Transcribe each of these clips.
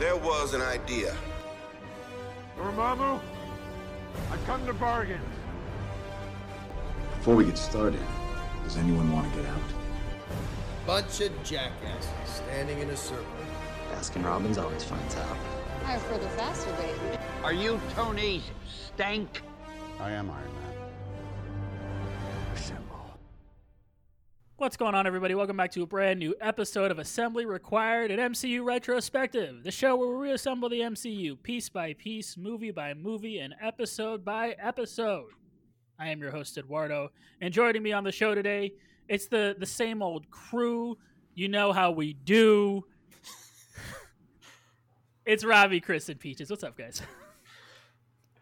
There was an idea. Dormammu, I come to bargain. Before we get started, does anyone want to get out? Bunch of jackasses standing in a circle. Baskin Robbins always finds out. Higher, further, faster, baby. Are you Tony Stank? I am Iron Man. What's going on, everybody? Welcome back to a brand new episode of Assembly Required, an MCU retrospective, the show where we reassemble the MCU piece by piece, movie by movie, and episode by episode. I am your host, Eduardo, and joining me on the show today, it's the the same old crew. You know how we do. it's Robbie, Chris, and Peaches. What's up, guys?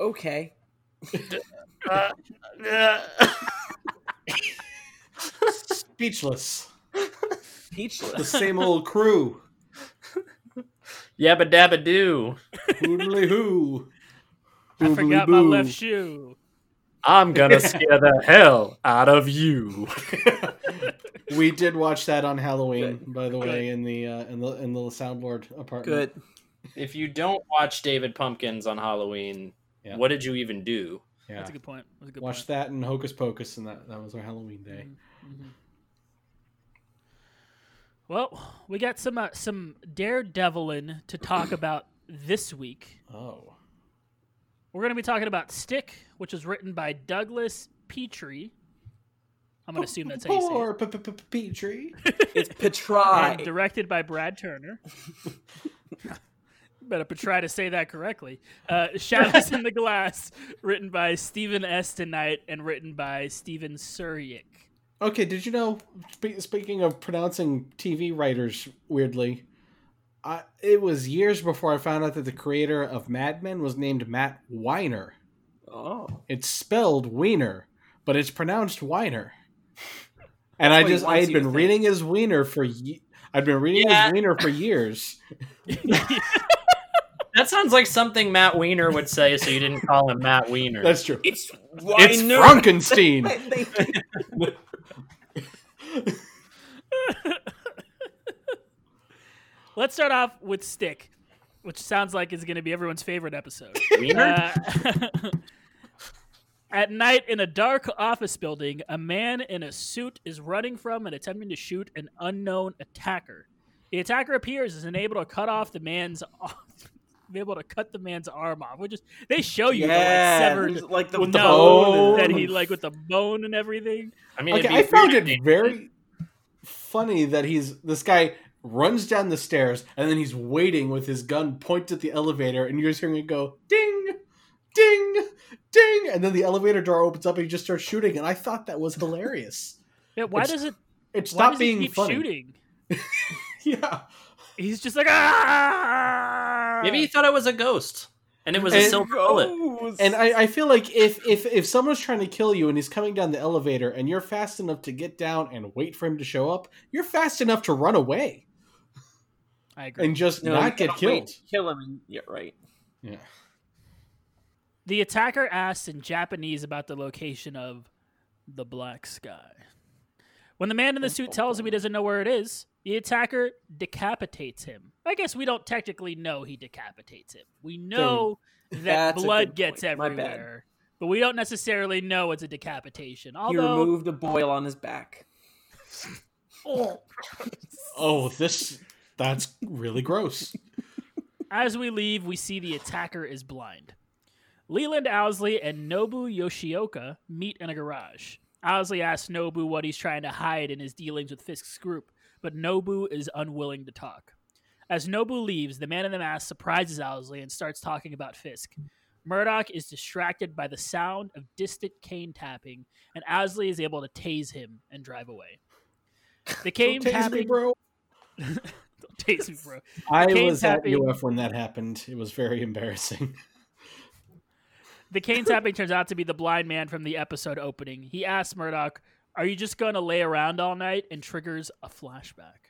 Okay. Speechless. The uh, uh, Peachless. Peachless. The same old crew. Yabba dabba doo. Hoodly hoo. I forgot my left shoe. I'm gonna scare the hell out of you. We did watch that on Halloween, by the way, in the uh, in the in the soundboard apartment. Good. If you don't watch David Pumpkins on Halloween, Yeah. what did you even do? Yeah. That's a good point. That's a good Watched point. that and Hocus Pocus, and that that was our Halloween day. Mhm. Well, we got some uh, some daredeviling to talk about this week. Oh. We're going to be talking about Stick, which was written by Douglas Petrie. I'm going to assume that's how you say Poor P- P- P- Petrie. It's it. Petri. And directed by Brad Turner. Better try to say that correctly. Uh, Shadows in the Glass, written by Steven S. DeKnight and written by Stephen Surjik. Okay, did you know? Speaking of pronouncing TV writers weirdly, I, it was years before I found out that the creator of Mad Men was named Matt Weiner. Oh. It's spelled Wiener, but it's pronounced Weiner. And I just I wants had been reading his Wiener for ye- I'd been reading Yeah. his Wiener for years. That sounds like something Matt Weiner would say, so you didn't call him Matt Weiner. That's true. it's It's Frankenstein. Let's start off with Stick, which sounds like is going to be everyone's favorite episode. Uh, At night in a dark office building, a man in a suit is running from and attempting to shoot an unknown attacker. The attacker appears and is unable to cut off the man's be able to cut the man's arm off. Which is they show you Yeah, the like severed like the with the the bone. that he like with the bone and everything. I mean, Okay, I found it if- very funny that he's this guy runs down the stairs and then he's waiting with his gun pointed at the elevator and you're just hearing it go ding ding ding and then the elevator door opens up and he just starts shooting and I thought that was hilarious. Yeah, why It's- does it? It Why stopped does he being keep funny. shooting? Yeah. He's just like ah. Maybe he thought it was a ghost, and it was a And- silver bullet. And I, I feel like if, if if someone's trying to kill you and he's coming down the elevator and you're fast enough to get down and wait for him to show up, you're fast enough to run away I agree. and just No, not get gotta wait killed. Kill him. And, yeah, right. Yeah. The attacker asks in Japanese about the location of the black sky. When the man in the suit tells him he doesn't know where it is, the attacker decapitates him. I guess we don't technically know he decapitates him. We know that That's blood gets point. Everywhere, but we don't necessarily know it's a decapitation. Although, He removed a boil on his back. Oh, this that's really gross. As we leave, we see the attacker is blind. Leland Owsley and Nobu Yoshioka meet in a garage. Owsley asks Nobu what he's trying to hide in his dealings with Fisk's group, but Nobu is unwilling to talk. As Nobu leaves, the man in the mask surprises Owsley and starts talking about Fisk. Murdock is distracted by the sound of distant cane tapping, and Owsley is able to tase him and drive away. The cane Don't tase me, bro. Don't tase me, bro. I cane was at tapping- UF when that happened. It was very embarrassing. The cane tapping turns out to be the blind man from the episode opening. He asks Murdock, Are you just going to lay around all night? and triggers a flashback.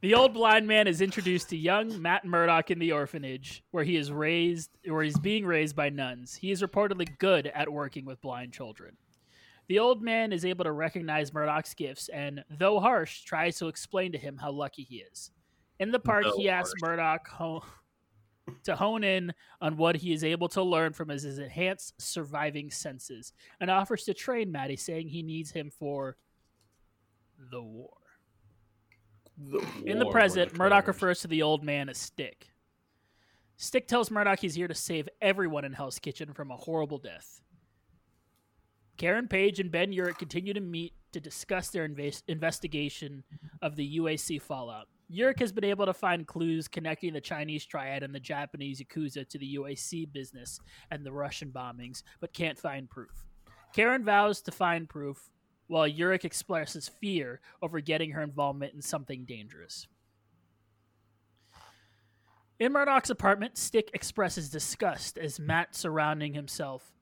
The old blind man is introduced to young Matt Murdock in the orphanage, where he is raised, where he's being raised by nuns. He is reportedly good at working with blind children. The old man is able to recognize Murdock's gifts and, though harsh, tries to explain to him how lucky he is. In the park, he asks. Murdock ho- to hone in on what he is able to learn from his, enhanced surviving senses and offers to train Maddie, saying he needs him for the war. In the present, Murdock refers to the old man as Stick. Stick tells Murdock he's here to save everyone in Hell's Kitchen from a horrible death. Karen Page and Ben Urich continue to meet to discuss their inves- investigation of the UAC fallout. Urich has been able to find clues connecting the Chinese triad and the Japanese Yakuza to the UAC business and the Russian bombings, but can't find proof. Karen vows to find proof, while Urich expresses fear over getting her involvement in something dangerous. In Murdock's apartment, Stick expresses disgust as Matt surrounding himself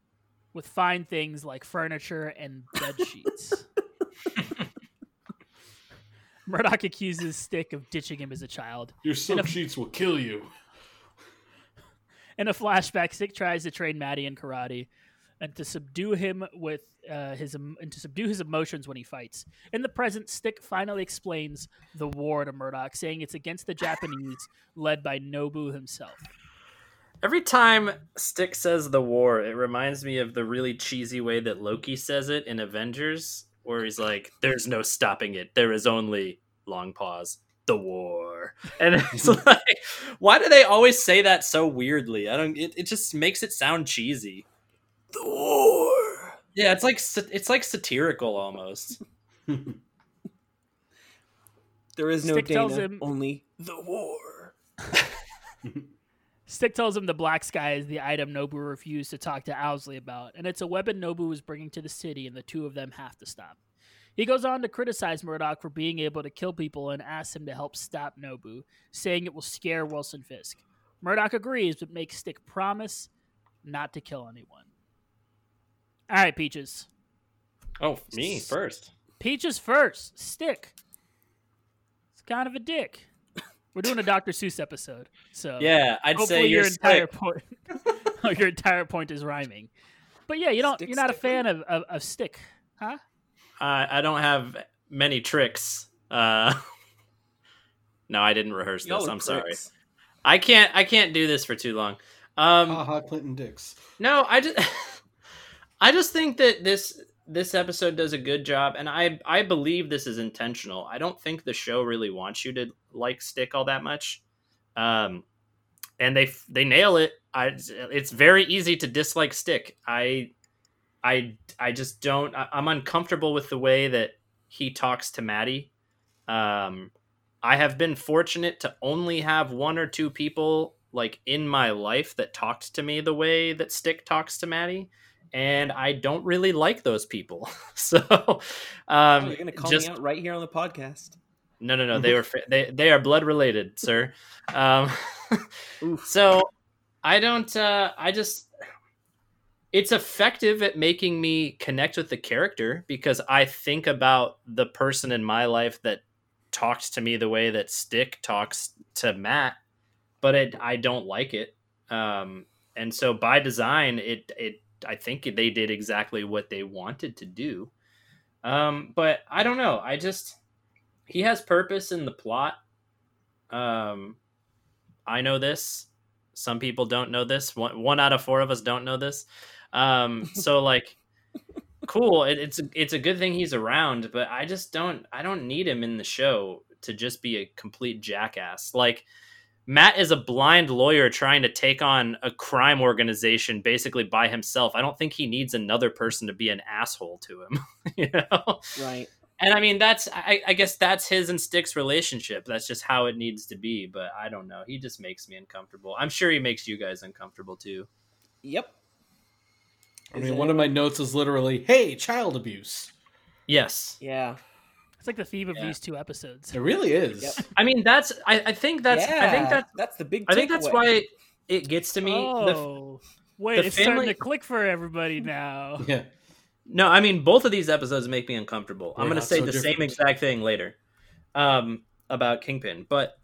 with fine things like furniture and bed sheets. Murdock accuses Stick of ditching him as a child. Your In silk sheets will kill you. In a flashback, Stick tries to train Maddie in karate and to subdue him with uh, his em- and to subdue his emotions when he fights. In the present, Stick finally explains the war to Murdock, saying it's against the Japanese, led by Nobu himself. Every time Stick says the war, it reminds me of the really cheesy way that Loki says it in Avengers, where he's like, "There's no stopping it. There is only long pause, the war." And it's like, why do they always say that so weirdly? I don't. It, it just makes it sound cheesy. The war. Yeah, it's like it's like satirical almost. There is no Stick Dana, tells him- only the war. Stick tells him the black sky is the item Nobu refused to talk to Owsley about, and it's a weapon Nobu was bringing to the city, and the two of them have to stop. He goes on to criticize Murdock for being able to kill people and asks him to help stop Nobu, saying it will scare Wilson Fisk. Murdock agrees, but makes Stick promise not to kill anyone. All right, Peaches. Oh, me first. Peaches first. Stick. It's kind of a dick. We're doing a Dr. Seuss episode, so Yeah, I'd say your you're entire Stick. point your entire point is rhyming but yeah you don't Stick, you're not a fan of, of, of stick huh I I don't have many tricks. Uh, no, I didn't rehearse this. are I'm sorry. I can't. I can't do this for too long. Um, Haha, Clinton Dix. no, I just, I just think that this this episode does a good job, and I I believe this is intentional. I don't think the show really wants you to like Stick all that much, um, and they they nail it. I it's very easy to dislike Stick. I I I just don't. I, I'm uncomfortable with the way that he talks to Maddie. Um, I have been fortunate to only have one or two people like in my life that talked to me the way that Stick talks to Maddie, and I don't really like those people. so, Oh, um, you're gonna call just me out right here on the podcast. No, no, no. They were they they are blood related, sir. Um, so I don't. Uh, I just it's effective at making me connect with the character because I think about the person in my life that talks to me the way that Stick talks to Matt, but it I don't like it. Um, and so by design, it it I think they did exactly what they wanted to do. Um, but I don't know. I just he has purpose in the plot. Um, I know this. Some people don't know this. One, one out of four of us don't know this. Um, so like, cool. It, it's it's a good thing he's around, but I just don't. I don't need him in the show to just be a complete jackass. Like, Matt is a blind lawyer trying to take on a crime organization basically by himself. I don't think he needs another person to be an asshole to him. you know. Right. And I mean, that's I, I guess that's his and Stick's relationship. That's just how it needs to be. But I don't know. He just makes me uncomfortable. I'm sure he makes you guys uncomfortable too. Yep. I Is mean, it one of my notes is literally, "Hey, child abuse." Yes. Yeah. it's like the theme of Yeah. these two episodes It really is. Yep. I mean, that's I, I think that's yeah, I think that's that's the big. I think that's takeaway. why it gets to me. The, oh wait the it's starting to click for everybody now Yeah. No, I mean both of these episodes make me uncomfortable. I'm gonna say so the same exact thing later, um, about Kingpin. But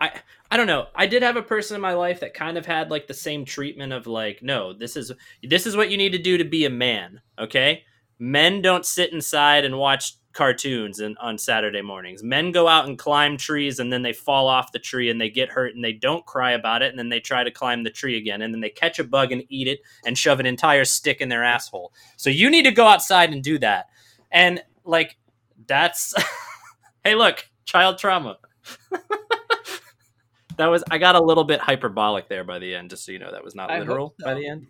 I I don't know. I did have a person in my life that kind of had like the same treatment of like, no, this is this is what you need to do to be a man. Okay, men don't sit inside and watch cartoons and on Saturday mornings. Men go out and climb trees and then they fall off the tree and they get hurt and they don't cry about it and then they try to climb the tree again and then they catch a bug and eat it and shove an entire stick in their asshole. So you need to go outside and do that. And like that's hey look, child trauma. that was I got a little bit hyperbolic there by the end just so you know that was not I literal so. by the end.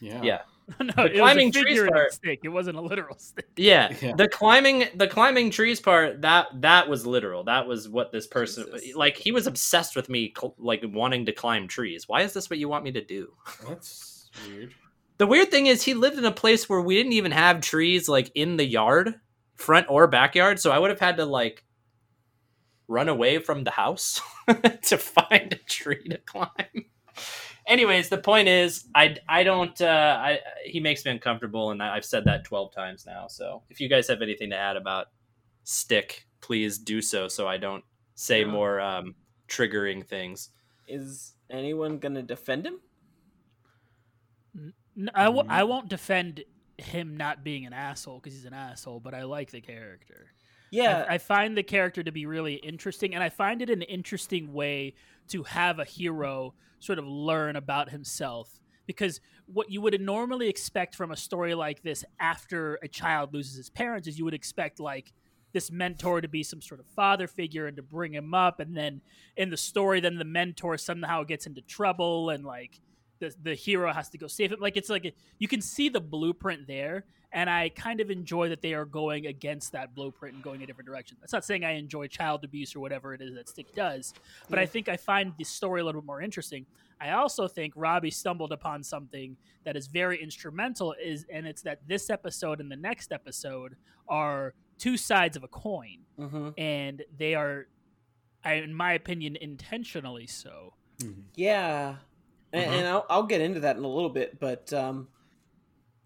Yeah. Yeah. no, The it was climbing a trees figurative part- stick. It wasn't a literal stick. Yeah, Yeah. the climbing the climbing trees part that that was literal. That was what this person Jesus. like. He was obsessed with me, cl- like wanting to climb trees. Why is this what you want me to do? That's weird. The weird thing is, he lived in a place where we didn't even have trees like in the yard, front or backyard. So I would have had to like run away from the house to find a tree to climb. Anyways, the point is, I I don't. Uh, I he makes me uncomfortable, and I- I've said that twelve times now. So if you guys have anything to add about stick, please do so, so I don't say Yeah. more um, triggering things. Is anyone gonna defend him? N- I w- Mm-hmm. I won't defend him not being an asshole because he's an asshole, but I like the character. Yeah, I, I find the character to be really interesting, and I find it an interesting way to have a hero sort of learn about himself. Because what you would normally expect from a story like this after a child loses his parents is you would expect like this mentor to be some sort of father figure and to bring him up, and then in the story, then the mentor somehow gets into trouble and like the the hero has to go save him. Like it's like a, you can see the blueprint there, and I kind of enjoy that they are going against that blueprint and going a different direction. That's not saying I enjoy child abuse or whatever it is that Stick does, but I think I find the story a little bit more interesting. I also think Robbie stumbled upon something that is very instrumental is and it's that this episode and the next episode are two sides of a coin hmm and they are in my opinion intentionally so. yeah, and, and I'll, I'll get into that in a little bit. But um,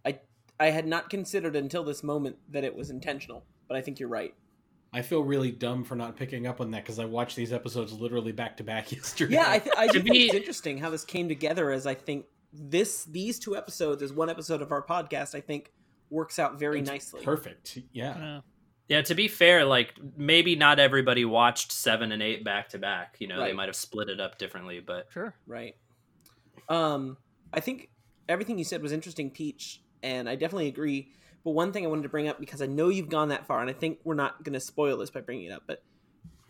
I I had not considered until this moment that it was intentional. But I think you're right. I feel really dumb for not picking up on that because I watched these episodes literally back to back yesterday. Yeah, I, th- I do think it's interesting how this came together. As I think this these two episodes as one episode of our podcast, I think works out very It's nicely. perfect. Yeah. Uh, Yeah, to be fair, like maybe not everybody watched seven and eight back to back. You know, they might have split it up differently, but sure. Right. Um, I think everything you said was interesting, Peach, and I definitely agree. But one thing I wanted to bring up because I know you've gone that far, and I think we're not going to spoil this by bringing it up, but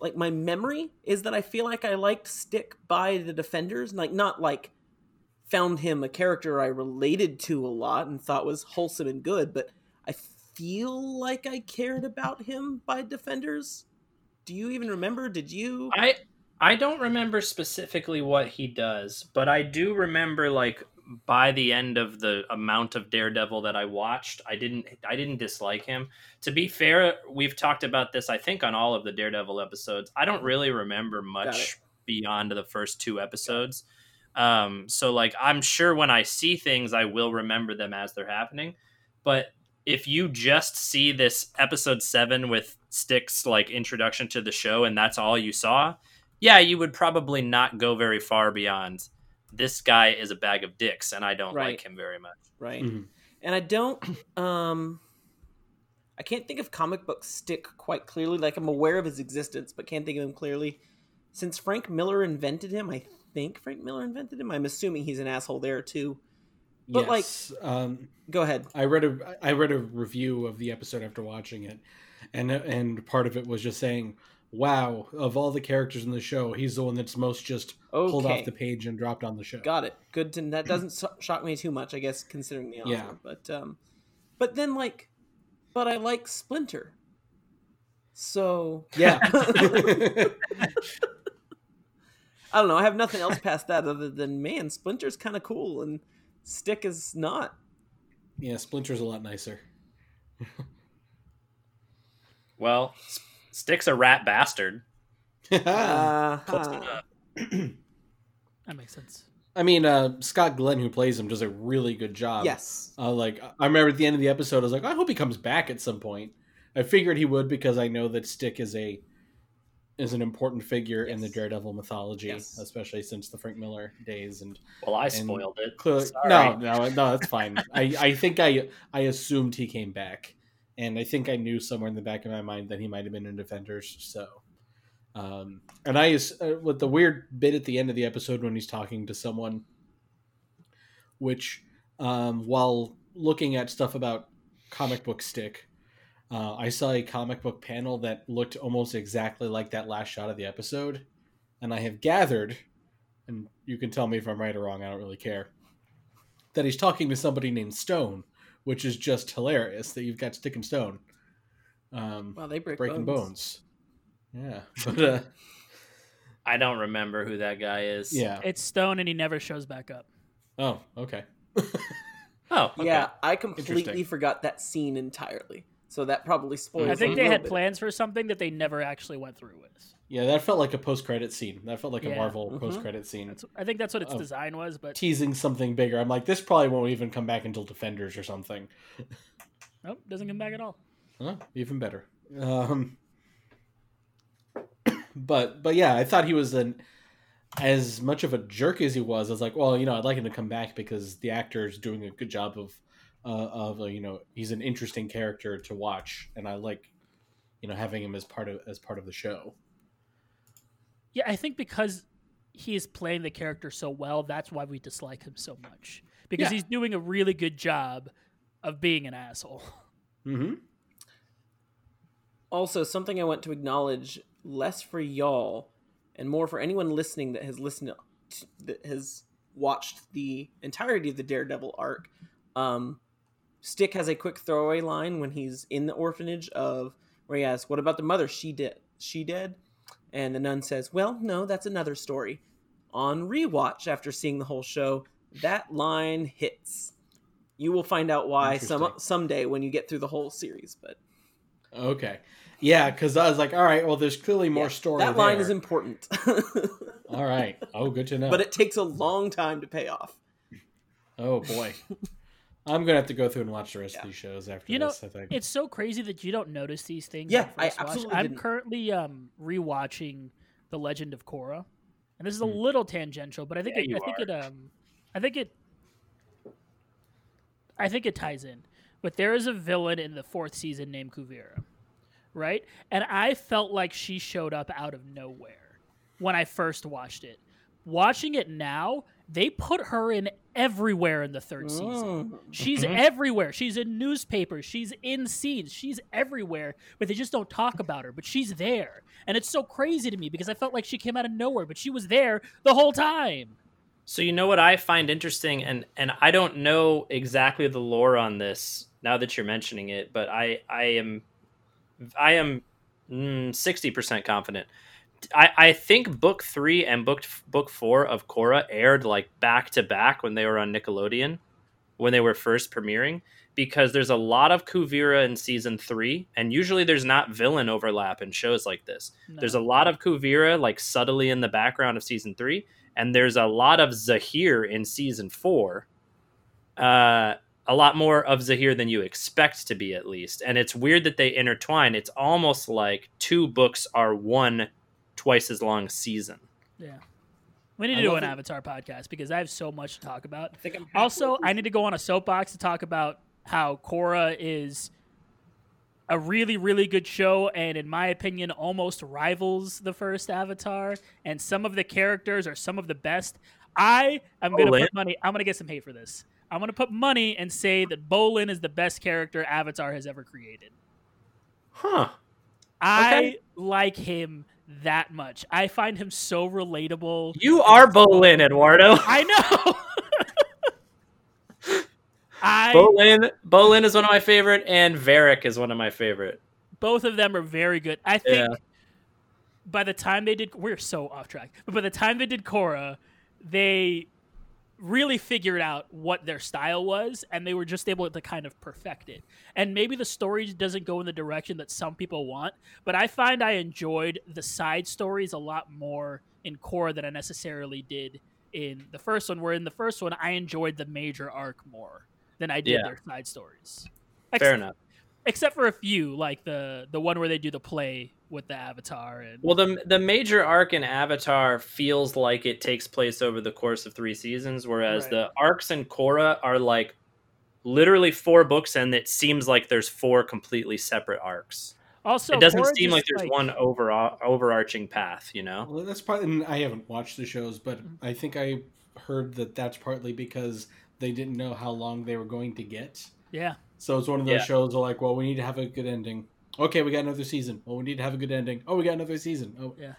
like my memory is that I feel like I liked Stick by the Defenders, like not like found him a character I related to a lot and thought was wholesome and good, but I feel like I cared about him by Defenders. Do you even remember? Did you? I I don't remember specifically what he does, but I do remember like by the end of the amount of Daredevil that I watched, I didn't I didn't dislike him. To be fair, we've talked about this I think on all of the Daredevil episodes. I don't really remember much beyond the first two episodes. Um so like I'm sure when I see things I will remember them as they're happening, but if you just see this episode 7 with Stick's like introduction to the show and that's all you saw, yeah, you would probably not go very far beyond this guy is a bag of dicks and I don't Right. like him very much. right Mhm. and i don't um i can't think of comic book stick quite clearly like i'm aware of his existence but can't think of him clearly since frank miller invented him i think frank miller invented him i'm assuming he's an asshole there too But, like- Yes. um, go ahead I read a I read a review of the episode after watching it, and and part of it was just saying, "Wow, of all the characters in the show, he's the one that's most just pulled off the page and dropped on the show." got it good to that doesn't shock me too much i guess considering the author Yeah. but um but then like but i like splinter so Yeah. I don't know. I have nothing else past that other than man, Splinter's kind of cool and Stick is not. yeah, Splinter's a lot nicer. Well, S- Stick's a rat bastard. Uh, That makes sense. I mean, uh, Scott Glenn, who plays him, does a really good job. yes. Uh, like I remember at the end of the episode, I was like, I hope he comes back at some point. I figured he would because I know that Stick is a is an important figure in the Daredevil mythology, Yes. especially since the Frank Miller days. And Well, I And spoiled it. clearly, Sorry. no, no, no, that's fine. I I think I I assumed he came back, and I think I knew somewhere in the back of my mind that he might have been in Defenders. So, um, and I uh, with the weird bit at the end of the episode when he's talking to someone, which um, while looking at stuff about comic book stick, uh, I saw a comic book panel that looked almost exactly like that last shot of the episode, and I have gathered, and you can tell me if I'm right or wrong. I don't really care. That he's talking to somebody named Stone, which is just hilarious. That you've got Stick and Stone. Um, Well, they break breaking bones. bones. Yeah, but uh, I don't remember who that guy is. yeah. It's Stone, and he never shows back up. Oh, okay. Oh, okay. Yeah, I completely forgot that scene entirely. So that probably spoils. I think they had bit. plans for something that they never actually went through with. Yeah, that felt like a post-credit scene. That felt like a Yeah. Marvel Mhm. post-credit scene. That's, I think that's what its design was, but teasing something bigger. I'm like, this probably won't even come back until Defenders or something. nope, doesn't come back at all. Huh? Even better. Um, but but yeah, I thought he was an as much of a jerk as he was. I was like, well, you know, I'd like him to come back because the actor is doing a good job of uh, of uh, you know he's an interesting character to watch, and I like you know having him as part of as part of the show. Yeah, I think because he is playing the character so well, that's why we dislike him so much. Because Yeah. he's doing a really good job of being an asshole. Mm-hmm. Also, something I want to acknowledge less for y'all and more for anyone listening that has listened to, that has watched the entirety of the Daredevil arc. Um, Stick has a quick throwaway line when he's in the orphanage of where he asks, "What about the mother? She did. She dead?" And the nun says, "Well, no, that's another story." On rewatch, after seeing the whole show, that line hits. You will find out why some someday when you get through the whole series. But Okay. Yeah, because I was like, all right, well, there's clearly more Yeah, story. That line there. is important, All right. Oh, good to know. but it takes a long time to pay off. Oh boy. I'm gonna have to go through and watch the rest Yeah. of these shows after You know, this. I think. It's so crazy that you don't notice these things. Yeah, I first watch. absolutely I'm currently um, rewatching The Legend of Korra, and this is a Hmm. little tangential, but I think Yeah, it, I think it um, I think it, I think it ties in. But there is a villain in the fourth season named Kuvira, right? And I felt like she showed up out of nowhere when I first watched it. Watching it now, they put her in everywhere in the third season. Mm. She's everywhere. She's in newspapers. She's in scenes. She's everywhere, but they just don't talk about her. But she's there. And it's so crazy to me because I felt like she came out of nowhere, but she was there the whole time. So you know what I find interesting, and and I don't know exactly the lore on this now that you're mentioning it, but I I am I am mm, sixty percent confident. I, I think book three and book book four of Korra aired like back to back when they were on Nickelodeon, when they were first premiering. Because there's a lot of Kuvira in season three, and usually there's not villain overlap in shows like this. No. There's a lot of Kuvira like subtly in the background of season three, and there's a lot of Zahir in season four. Uh, a lot more of Zahir than you expect to be, at least. And it's weird that they intertwine. It's almost like two books are one twice as long season. yeah. We need to I do an it. Avatar podcast because I have so much to talk about. I think I'm Also, I need to go on a soapbox to talk about how Korra is a really, really good show, and in my opinion, almost rivals the first Avatar. And some of the characters are some of the best. I am gonna put money. I'm gonna get some hate for this. I'm gonna put money and say that Bolin is the best character Avatar has ever created. Huh. I Okay. like him that much. I find him so relatable. You are Bolin, Eduardo. I know. I Bolin, Bolin is one of my favorite, and Varrick is one of my favorite. both of them are very good. I think Yeah. by the time they did, we're so off track. But by the time they did Korra, they really figured out what their style was, and they were just able to kind of perfect it. And maybe the story doesn't go in the direction that some people want, but I find I enjoyed the side stories a lot more in Korra than I necessarily did in the first one. Where in the first one, I enjoyed the major arc more than I did Yeah. their side stories. Fair enough. except for a few, like the the one where they do the play with the avatar and Well, the the major arc in Avatar feels like it takes place over the course of three seasons, whereas Right. the arcs in Korra are like literally four books and it seems like there's four completely separate arcs. Also, it doesn't Korra seem like just, there's one over overarching path, you know. Well, that's probably. and I haven't watched the shows, but mm. I think I heard that that's partly because they didn't know how long they were going to get. Yeah. So it's one of those Yeah. shows where like, well, we need to have a good ending. Okay, we got another season. Well, we need to have a good ending. Oh, we got another season. Oh, Yeah.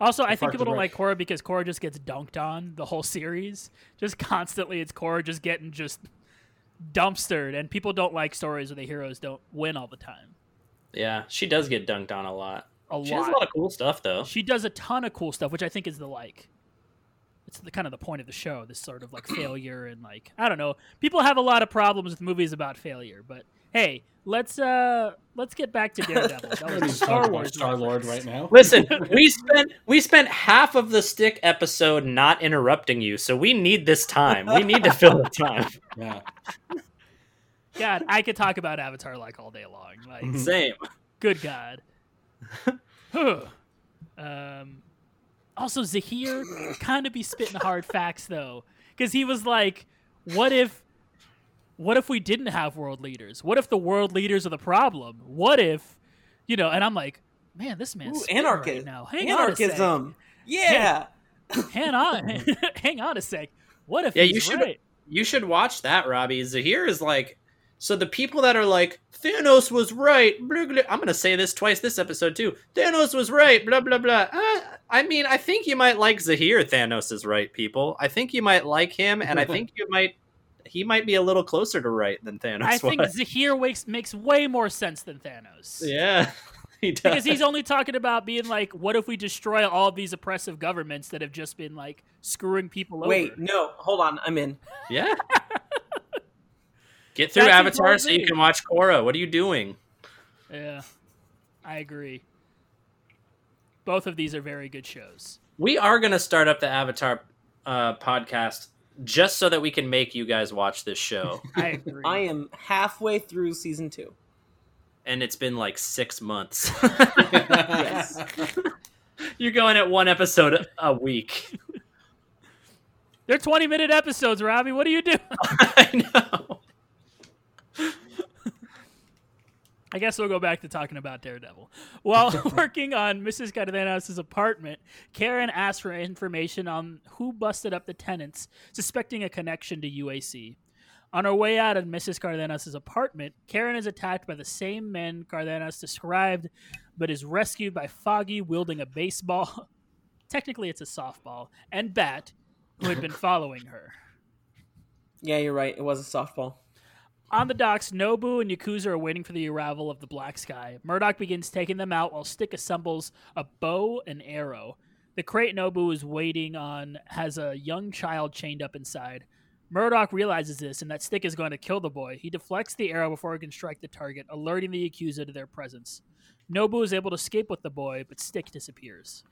Also, I think people don't like Korra because Korra just gets dunked on the whole series. Just constantly, it's Korra just getting just dumpstered, and people don't like stories where the heroes don't win all the time. Yeah, she does get dunked on a lot. A lot She has a lot. lot of cool stuff though. She does a ton of cool stuff, which I think is the like. It's the kind of the point of the show. This sort of like failure and like I don't know. People have a lot of problems with movies about failure, but hey, let's uh let's get back to Daredevil. That was a Star Wars Star Lord right now. Listen, we spent we spent half of the stick episode not interrupting you, so we need this time. We need to fill the time. Yeah. God, I could talk about Avatar like all day long. Like, Same. good God. Um, also, Zahir kind of be spitting hard facts though, because he was like, "What if, what if we didn't have world leaders? What if the world leaders are the problem? What if, you know?" And I'm like, "Man, this man's Ooh, spitting anarchism. right now. Hang on a sec. Anarchism. Yeah. Hang on, hang on a sec. What if Yeah, he's you should right? you should watch that, Robbie. Zahir is like so the people that are like Thanos was right. Blah, blah. I'm gonna say this twice this episode too. Thanos was right. Blah blah blah. Uh, I mean, I think you might like Zahir. Thanos is right, people. I think you might like him, and I think you might. He might be a little closer to right than Thanos I think was. Zahir makes makes way more sense than Thanos. yeah, he does. because he's only talking about being like, what if we destroy all these oppressive governments that have just been like screwing people over? Wait, no, hold on. I'm in. Yeah. Get through That's Avatar so you can watch Korra. What are you doing? Yeah, I agree. Both of these are very good shows. We are going to start up the Avatar uh, podcast just so that we can make you guys watch this show. I agree. I am halfway through season two. and it's been like six months. Yes. You're going at one episode a- a week. They're 20 minute episodes, Robbie. What are you doing? I know. I guess we'll go back to talking about Daredevil. While working on Mrs. Cardenas' apartment, Karen asks for information on who busted up the tenants, suspecting a connection to UAC. On her way out of Mrs. Cardenas' apartment, Karen is attacked by the same men Cardenas described, but is rescued by Foggy wielding a baseball. Technically, it's a softball, and bat, who had been following her. Yeah, you're right. It was a softball. On the docks, Nobu and Yakuza are waiting for the arrival of the Black Sky. Murdock begins taking them out while Stick assembles a bow and arrow. The crate Nobu is waiting on has a young child chained up inside. Murdock realizes this and that Stick is going to kill the boy. He deflects the arrow before it can strike the target, alerting the Yakuza to their presence. Nobu is able to escape with the boy, but Stick disappears.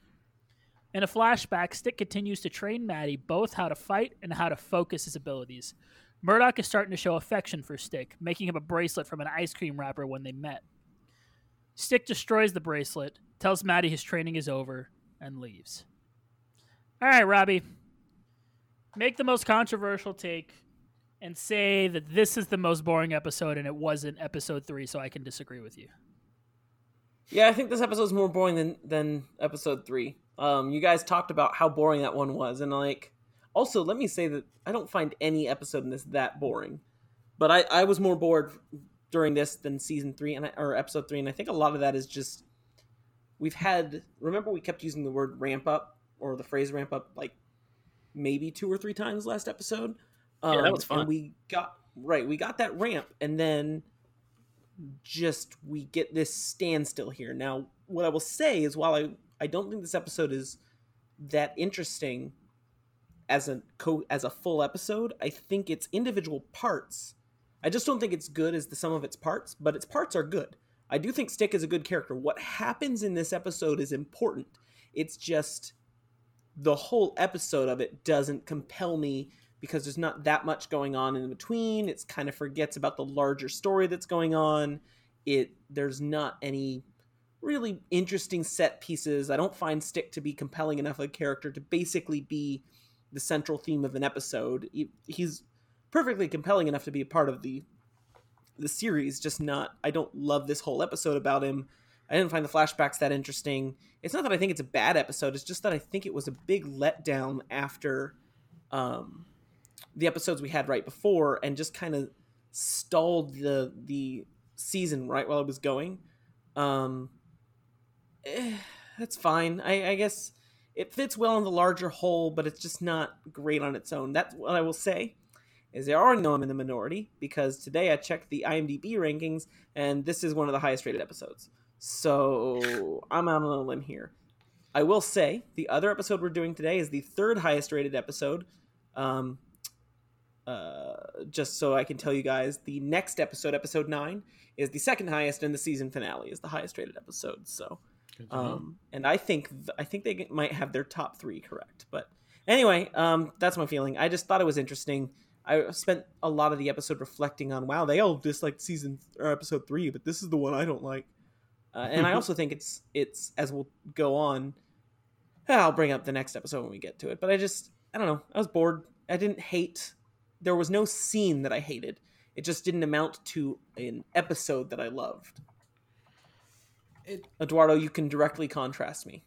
In a flashback, Stick continues to train Maddie both how to fight and how to focus his abilities. Murdock is starting to show affection for Stick, making him a bracelet from an ice cream wrapper when they met. Stick destroys the bracelet, tells Maddie his training is over, and leaves. All right, Robbie. Make the most controversial take and say that this is the most boring episode and it wasn't episode three, so I can disagree with you. Yeah, I think this episode's more boring than than episode three. Um, you guys talked about how boring that one was, and like, also let me say that I don't find any episode in this that boring. But I I was more bored during this than season three and I, or episode three, and I think a lot of that is just we've had. Remember, we kept using the word ramp up or the phrase ramp up like maybe two or three times last episode. Um, Yeah, that was fun. And we got right, we got that ramp, and then just we get this standstill here. Now, what I will say is, while I I don't think this episode is that interesting as a co as a full episode, I think its individual parts. I just don't think it's good as the sum of its parts, but its parts are good. I do think Stick is a good character. What happens in this episode is important. It's just the whole episode of it doesn't compel me because there's not that much going on in between. It's kind of forgets about the larger story that's going on. It there's not any really interesting set pieces. I don't find Stick to be compelling enough of a character to basically be the central theme of an episode. He- He's perfectly compelling enough to be a part of the the series. Just not. I don't love this whole episode about him. I didn't find the flashbacks that interesting. It's not that I think it's a bad episode. It's just that I think it was a big letdown after um, the episodes we had right before, and just kind of stalled the the season right while it was going. Um, eh, that's fine. I, I guess it fits well in the larger whole, but it's just not great on its own. That's what I will say. Is I already know I'm in the minority because today I checked the IMDb rankings, and this is one of the highest rated episodes. So I'm out on a limb here. I will say the other episode we're doing today is the third highest rated episode. Um, uh, just so I can tell you guys, the next episode, episode nine, is the second highest, and the season finale is the highest rated episode. So, um, and I think I think they might have their top three correct. But anyway, um, that's my feeling. I just thought it was interesting. I spent a lot of the episode reflecting on, wow, they all disliked season or episode three, but this is the one I don't like. Uh, and I also think it's it's as we'll go on. I'll bring up the next episode when we get to it. But I just I don't know. I was bored. I didn't hate. There was no scene that I hated. It just didn't amount to an episode that I loved. It- Eduardo, you can directly contrast me.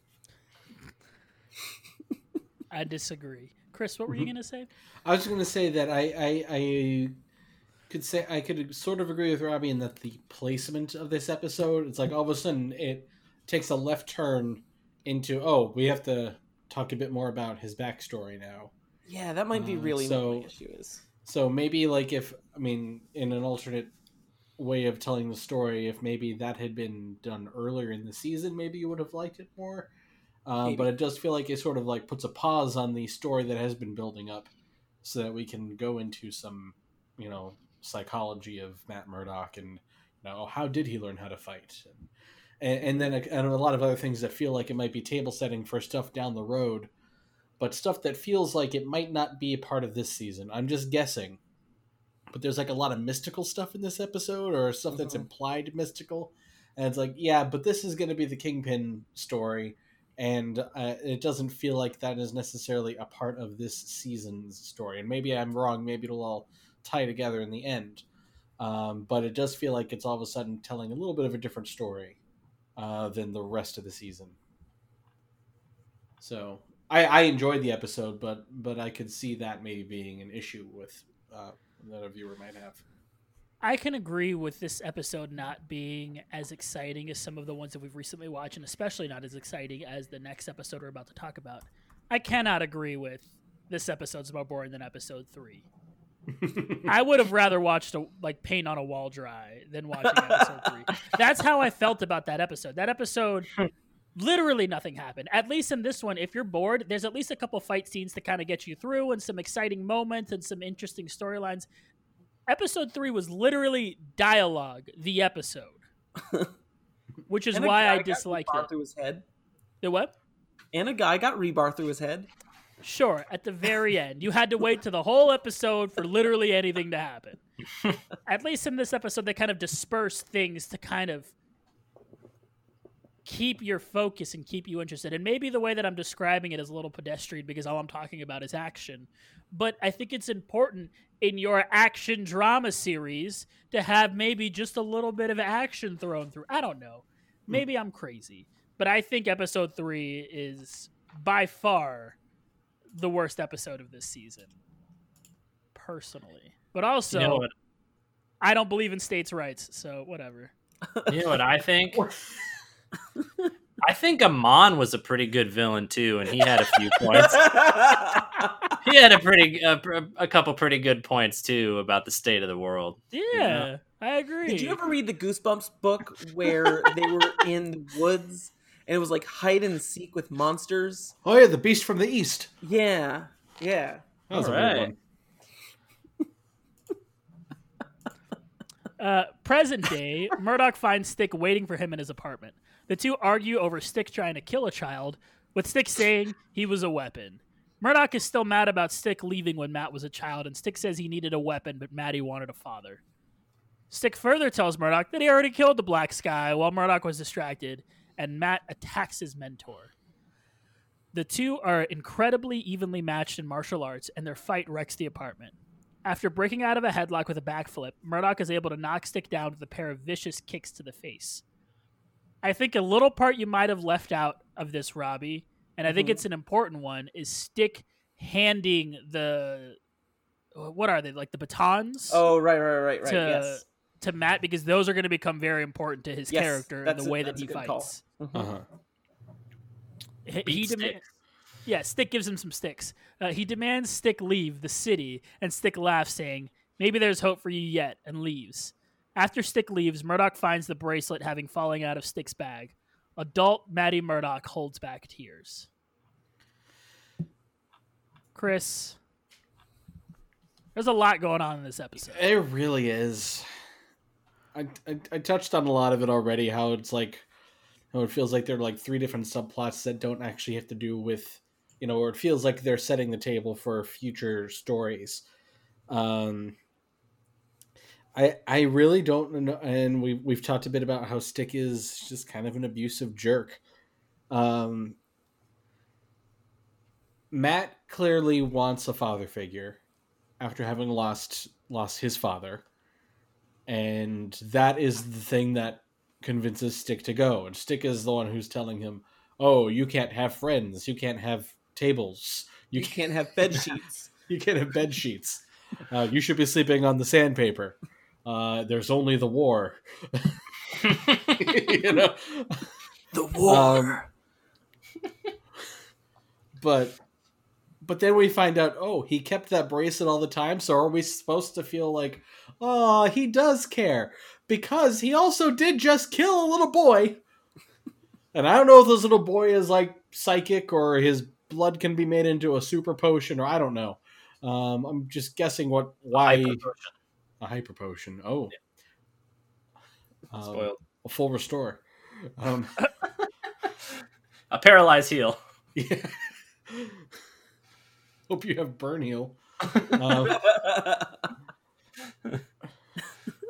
I disagree. Chris, what were you gonna say? I was just going to say that I, I I could say I could sort of agree with Robbie in that the placement of this episode it's like all of a sudden it takes a left turn into oh we have to talk a bit more about his backstory now. Yeah, that might be Uh, really so- what my issue is. So maybe like if I mean in an alternate way of telling the story, if maybe that had been done earlier in the season, maybe you would have liked it more. Uh, but it does feel like it sort of like puts a pause on the story that has been building up, so that we can go into some, you know, psychology of Matt Murdock and you know how did he learn how to fight, and, and then a, and a lot of other things that feel like it might be table setting for stuff down the road, but stuff that feels like it might not be a part of this season. I'm just guessing but there's like a lot of mystical stuff in this episode or stuff that's Mhm. implied mystical. And it's like yeah but this is going to be the kingpin story and uh, it doesn't feel like that is necessarily a part of this season's story. And maybe i'm wrong maybe it'll all tie together in the end um, but it does feel like it's all of a sudden telling a little bit of a different story uh, than the rest of the season. So I, I enjoyed the episode but but i could see that maybe being an issue with uh, that a viewer might have I can agree with this episode not being as exciting as some of the ones that we've recently watched, and especially not as exciting as the next episode we're about to talk about. I cannot agree with this episode's more boring than episode three. I would have rather watched a, like paint on a wall dry than watching episode three. That's how I felt about that episode. That episode, literally nothing happened. At least in this one, if you're bored, there's at least a couple fight scenes to kind of get you through and some exciting moments and some interesting storylines. Episode three was literally dialogue, the episode, which is And why I disliked it. through his head. The what? And a guy got rebar through his head. Sure, at the very end. You had to wait to the whole episode for literally anything to happen. at least in this episode, they kind of disperse things to kind of keep your focus and keep you interested. And maybe the way that I'm describing it is a little pedestrian because all I'm talking about is action. But I think it's important in your action drama series to have maybe just a little bit of action thrown through. I don't know. Hmm. Maybe I'm crazy. But I think episode three is by far the worst episode of this season, personally. But also, you know? I don't believe in states' rights, so whatever. You know what I think? I think Amon was a pretty good villain too, and he had a few points. He had a pretty, a, a couple pretty good points too about the state of the world. Yeah, I agree. Did you ever read the Goosebumps book where they were in the woods and it was like hide and seek with monsters? oh yeah the beast from the east Yeah, yeah. that was a Alright. weird one Uh, present day, Murdock finds Stick waiting for him in his apartment. The two argue over Stick trying to kill a child, with Stick saying he was a weapon. Murdock is still mad about Stick leaving when Matt was a child, and Stick says he needed a weapon, but Maddie wanted a father. Stick further tells Murdock that he already killed the Black Sky while Murdock was distracted, and Matt attacks his mentor. The two are incredibly evenly matched in martial arts, and their fight wrecks the apartment. After breaking out of a headlock with a backflip, Murdock is able to knock Stick down with a pair of vicious kicks to the face. I think a little part you might have left out of this, Robbie, and I think Mhm. it's an important one, is Stick handing the what are they like the batons Oh, right, right, right, right. to yes. to Matt because those are going to become very important to his Yes, character and the a- way that he a good call. fights. Mhm. Uh-huh. He, Beat he dema- Stick. yeah, Stick gives him some sticks. Uh, he demands Stick leave the city, and Stick laughs, saying, "Maybe there's hope for you yet," and leaves. After Stick leaves, Murdock finds the bracelet having fallen out of Stick's bag. Adult Maddie Murdock holds back tears. Chris, there's a lot going on in this episode. It really is. I, I I touched on a lot of it already. How it's like, how it feels like there are like three different subplots that don't actually have to do with, you know, or it feels like they're setting the table for future stories. Um, I I really don't know, and we we've talked a bit about how Stick is just kind of an abusive jerk. Um, Matt clearly wants a father figure after having lost lost his father. And that is the thing that convinces stick to go. And stick is the one who's telling him oh you can't have friends. You can't have tables. You, You can't, can't have bed sheets. you can't have bed sheets. Uh, you should be sleeping on the sandpaper uh, there's only the war. You know? The Um, but but then we find out oh he kept that bracelet all the time so are we supposed to feel like oh he does care because he also did just kill a little boy. And i don't know if this little boy is like psychic or his blood can be made into a super potion or i don't know. Um, i'm just guessing what why. A hyper potion oh Um, Spoiled. a full restore um, A paralyzed heal. Yeah. Hope you have burn heal. Um,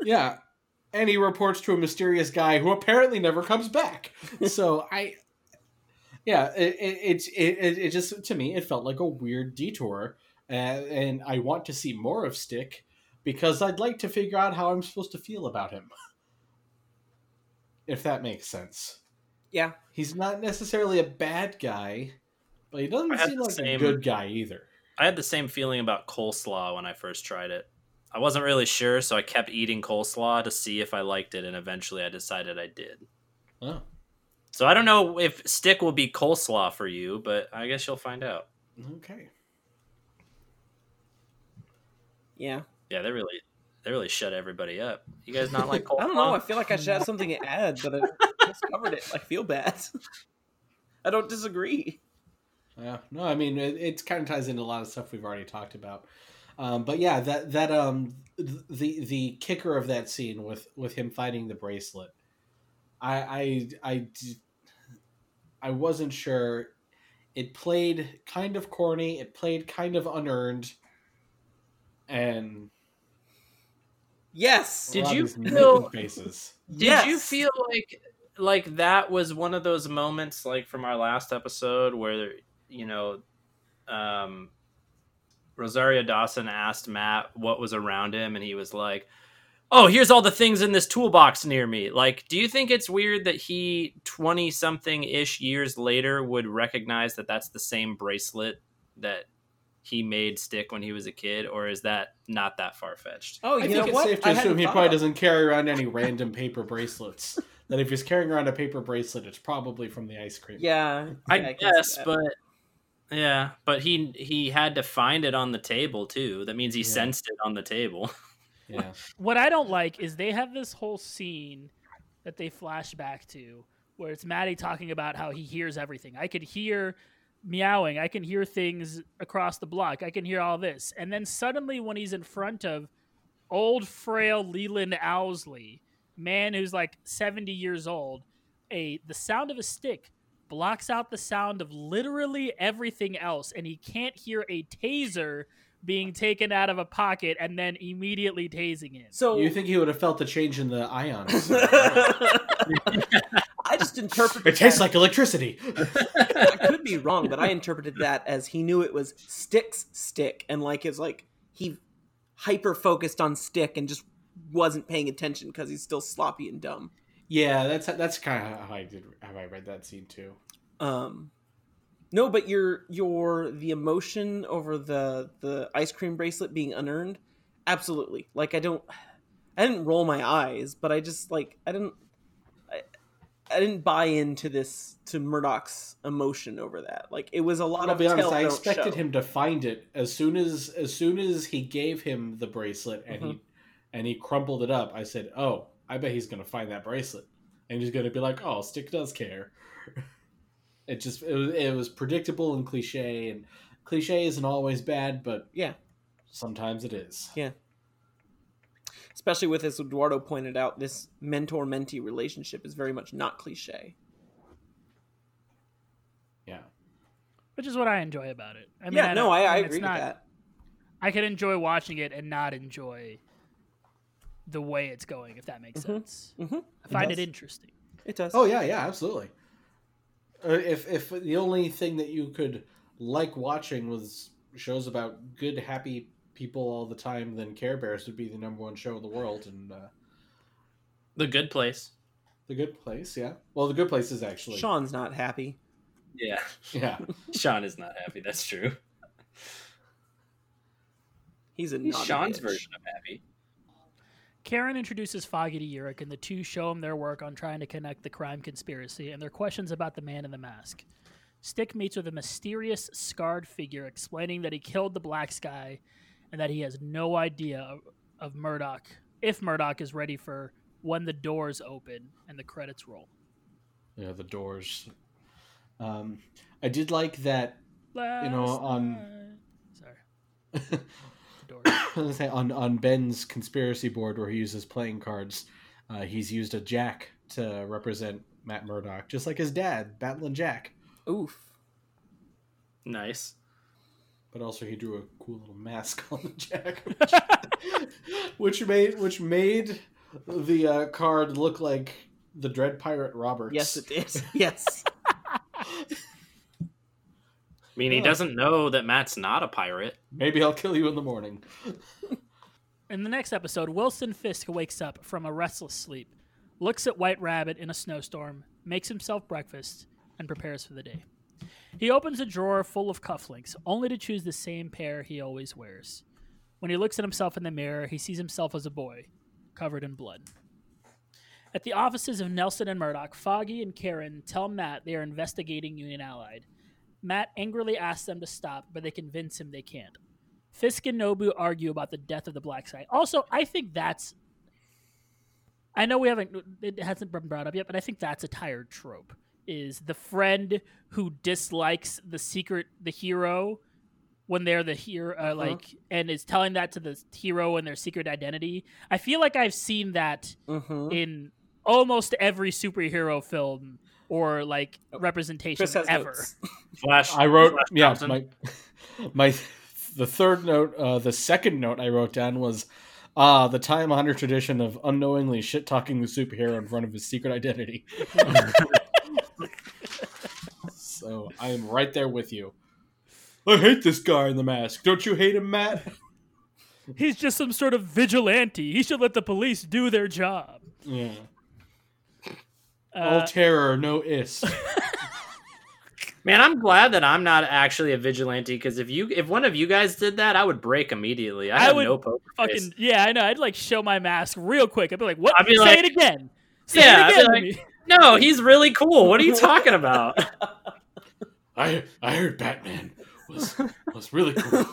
yeah. And he reports to a mysterious guy who apparently never comes back. So I, yeah, it, it, it, it just to me it felt like a weird detour, uh, and I want to see more of Stick because I'd like to figure out how I'm supposed to feel about him. If that makes sense. yeah. He's not necessarily a bad guy, but he doesn't seem the like a good guy either. I had the same feeling about coleslaw when I first tried it. I wasn't really sure, so I kept eating coleslaw to see if I liked it, and eventually I decided I did. Oh, So I don't know if stick will be coleslaw for you, but I guess you'll find out. okay. Yeah. Yeah, they really they really shut everybody up. You guys not like coleslaw? I don't know. I feel like I should have something to add, but I just covered it. I feel bad. I don't disagree. Yeah, no, I mean it, it kind of ties into a lot of stuff we've already talked about. Um, but yeah, that that um the the kicker of that scene with with him fighting the bracelet, I I I, I wasn't sure. It played kind of corny. It played kind of unearned, and Yes. Did you feel- faces? Did Yes. you feel like like that was one of those moments like from our last episode where you know um Rosario Dawson asked Matt what was around him and he was like, "Oh, here's all the things in this toolbox near me." Like, do you think it's weird that he 20 something ish years later would recognize that that's the same bracelet that he made stick when he was a kid or is that not that far fetched? Oh, I you think know it's what? safe to I assume he probably about- doesn't carry around any random paper bracelets. that if he's carrying around a paper bracelet, it's probably from the ice cream. Yeah. I yeah, can see guess, but yeah, but he he had to find it on the table too. That means he Yeah. sensed it on the table. Yeah. what I don't like is they have this whole scene that they flash back to where it's Maddie talking about how he hears everything. I could hear meowing, I can hear things across the block, I can hear all this. And then suddenly when he's in front of old frail Leland Owsley, man who's like 70 years old, a the sound of a stick blocks out the sound of literally everything else and he can't hear a taser being taken out of a pocket and then immediately tasing him. So You think he would have felt the change in the ions? I just interpreted. it tastes that- like electricity. I could be wrong, but I interpreted that as he knew it was Stick's stick, and like it's like he hyper focused on Stick and just wasn't paying attention because he's still sloppy and dumb. Yeah, that's that's kind of how I did how I read that scene too. Um, no, but your your the emotion over the the ice cream bracelet being unearned, absolutely. Like I don't, I didn't roll my eyes, but I just like I didn't, I didn't buy into this to Murdock's emotion over that. Like it was a lot I'll of be honest. I expected show. him to find it as soon as as soon as he gave him the bracelet and he mm-hmm. and he crumpled it up. I said, "Oh, I bet he's gonna find that bracelet, and he's gonna be like, oh, Stick does care." it just it was it was predictable and cliche, and cliche isn't always bad, but Yeah, sometimes it is. yeah. Especially with, as Eduardo pointed out, this mentor mentee relationship is very much not cliche. Yeah. which is what I enjoy about it. I mean, yeah, no, don't- I, I it's agree not- with that. I could enjoy watching it and not enjoy the way it's going, if that makes Mhm. sense. Mhm. I find does. it interesting. It does. Oh yeah, yeah, absolutely. Uh, if if the only thing that you could like watching was shows about good, happy people all the time, then Care Bears would be the number one show in the world, and uh, The Good Place. The Good Place, yeah. Well, The Good Place is actually Sean's not happy. Yeah, yeah. Sean is not happy. That's true. He's a He's Sean's bitch. version of happy. Karen introduces Foggy to Urich, and the two show him their work on trying to connect the crime conspiracy and their questions about the man in the mask. Stick meets with a mysterious, scarred figure explaining that he killed the Black Sky and that he has no idea of, of Murdock, if Murdock is ready for when the doors open and the credits roll. Yeah, the doors. Um, I did like that. Last know, on- night- Sorry. The doors. I was say on on Ben's conspiracy board where he uses playing cards, uh, he's used a jack to represent Matt Murdock, just like his dad, Battling Jack. Oof. Nice. But also he drew a cool little mask on the jack, which, which made which made the uh, card look like the Dread Pirate Roberts. Yes, it did. Yes. I mean, he Yeah. doesn't know that Matt's not a pirate. Maybe I'll kill you in the morning. In the next episode, Wilson Fisk wakes up from a restless sleep, looks at White Rabbit in a snowstorm, makes himself breakfast, and prepares for the day. He opens a drawer full of cufflinks, only to choose the same pair he always wears. When he looks at himself in the mirror, he sees himself as a boy, covered in blood. At the offices of Nelson and Murdock, Foggy and Karen tell Matt they are investigating Union Allied. Matt angrily asks them to stop, but they convince him they can't. Fisk and Nobu argue about the death of the Black Sky. Also, I think that's. I know we haven't. It hasn't been brought up yet, but I think that's a tired trope. Is the friend who dislikes the secret, the hero, when they're the hero, uh, like, and is telling that to the hero and their secret identity. I feel like I've seen that Mm-hmm. in almost every superhero film or like representation ever. Flash. I wrote, Flash yeah, Thompson. my my the third note, uh, the second note I wrote down was. Ah, the time honored tradition of unknowingly shit talking the superhero in front of his secret identity. so I am right there with you. I hate this guy in the mask. Don't you hate him, Matt? He's just some sort of vigilante. He should let the police do their job. Yeah. Uh, All terror, no is. Man, I'm glad that I'm not actually a vigilante because if you, if one of you guys did that, I would break immediately. I I have would no poker face. yeah, I know. I'd like show my mask real quick. I'd be like, "What? I'd be Say like- it again. Say Yeah, it again like- No, he's really cool. What are you talking about? I I heard Batman was was really cool.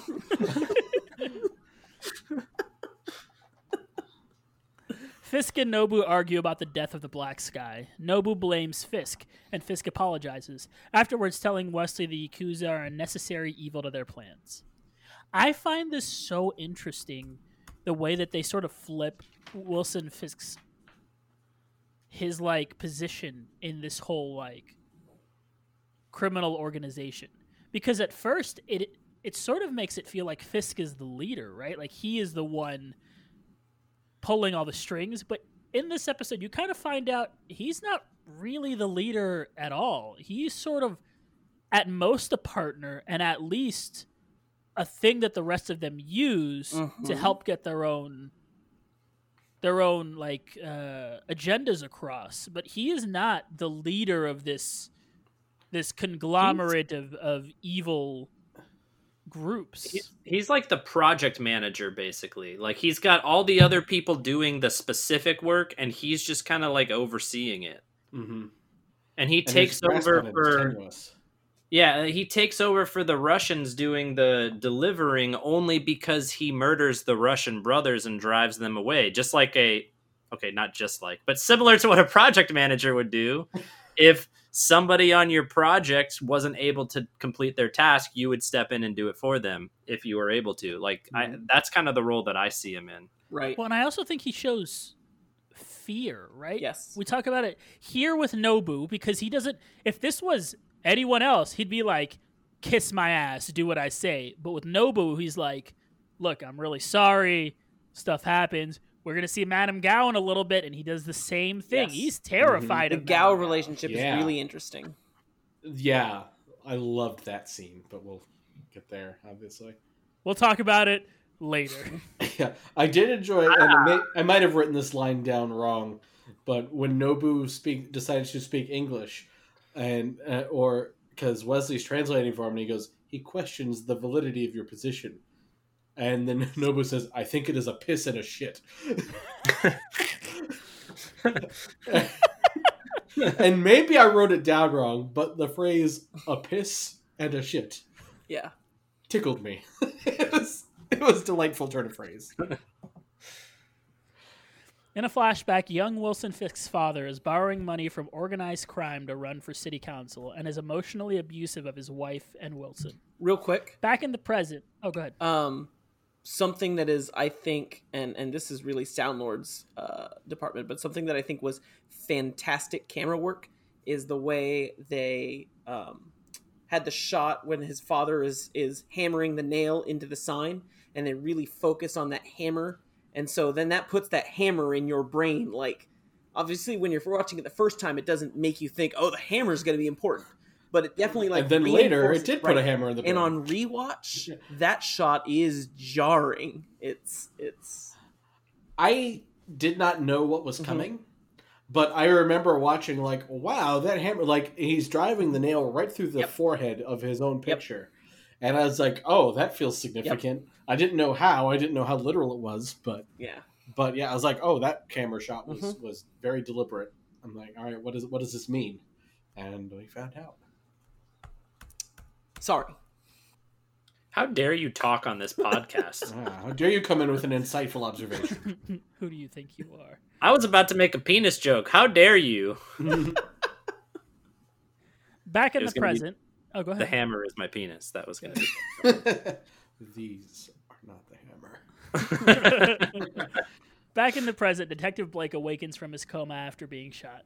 Fisk and Nobu argue about the death of the Black Sky. Nobu blames Fisk, and Fisk apologizes, afterwards telling Wesley the Yakuza are a necessary evil to their plans. I find this so interesting, the way that they sort of flip Wilson Fisk's his like position in this whole like criminal organization. Because at first it it sort of makes it feel like Fisk is the leader, right? Like he is the one pulling all the strings. But in this episode, you kind of find out he's not really the leader at all. He's sort of, at most, a partner, and at least a thing that the rest of them use to Mhm. help get their own their own like uh agendas across but he is not the leader of this this conglomerate of of evil groups He's, he's like the project manager, basically. Like he's got all the other people doing the specific work, and he's just kind of like overseeing it. Mm-hmm. And he takes over for yeah, he takes over for the Russians doing the delivering only because he murders the Russian brothers and drives them away, just like a okay, not just like, but similar to what a project manager would do. if somebody on your project wasn't able to complete their task, you would step in and do it for them if you were able to. Like I, mm-hmm. that's kind of the role that I see him in. Right. well and i also think he shows fear right Yes. we talk about it here with nobu because he doesn't if this was anyone else he'd be like kiss my ass do what i say but with nobu he's like look i'm really sorry stuff happens we're gonna see madame gao in a little bit and he does the same thing Yes. he's terrified The of Gao Madame relationship Yeah. is really interesting. Yeah, I loved that scene, but we'll get there obviously. we'll talk about it later Yeah, I did enjoy it, and it may, I might have written this line down wrong, but when Nobu speak decides to speak English, and uh, or because Wesley's translating for him, and he goes, he questions the validity of your position, and then Nobu says, "I think it is a piss and a shit." and maybe I wrote it down wrong, but the phrase "a piss and a shit" Yeah. tickled me. it was it was a delightful turn of phrase. In a flashback, young Wilson Fisk's father is borrowing money from organized crime to run for city council and is emotionally abusive of his wife and Wilson. Real quick, Back in the present, oh, go ahead. um, something that is, I think, and and this is really Soundlord's uh, department, but something that I think was fantastic camera work is the way they um, had the shot when his father is is hammering the nail into the sign, and they really focus on that hammer, and so then that puts that hammer in your brain. Like, obviously, when you're watching it the first time, it doesn't make you think, "Oh, the hammer is going to be important." But it definitely like and then later, it did put a hammer in the brain. and on rewatch that shot is jarring it's it's I did not know what was Mhm. coming, but I remember watching like, wow, that hammer! Like he's driving the nail right through the Yep. forehead of his own Yep. picture, and I was like, oh, that feels significant. I didn't know how. I didn't know how literal it was, but yeah but yeah, I was like, oh, that camera shot was Mhm. was very deliberate. I'm like, all right, what is what does this mean? And we found out. Sorry How dare you talk on this podcast? Ah, how dare you come in with an insightful observation? Who do you think you are? I was about to make a penis joke. How dare you? Back in the gonna be- present. Oh, go ahead. The hammer is my penis. That was gonna be. These are not the hammer. Back in the present, Detective Blake awakens from his coma after being shot.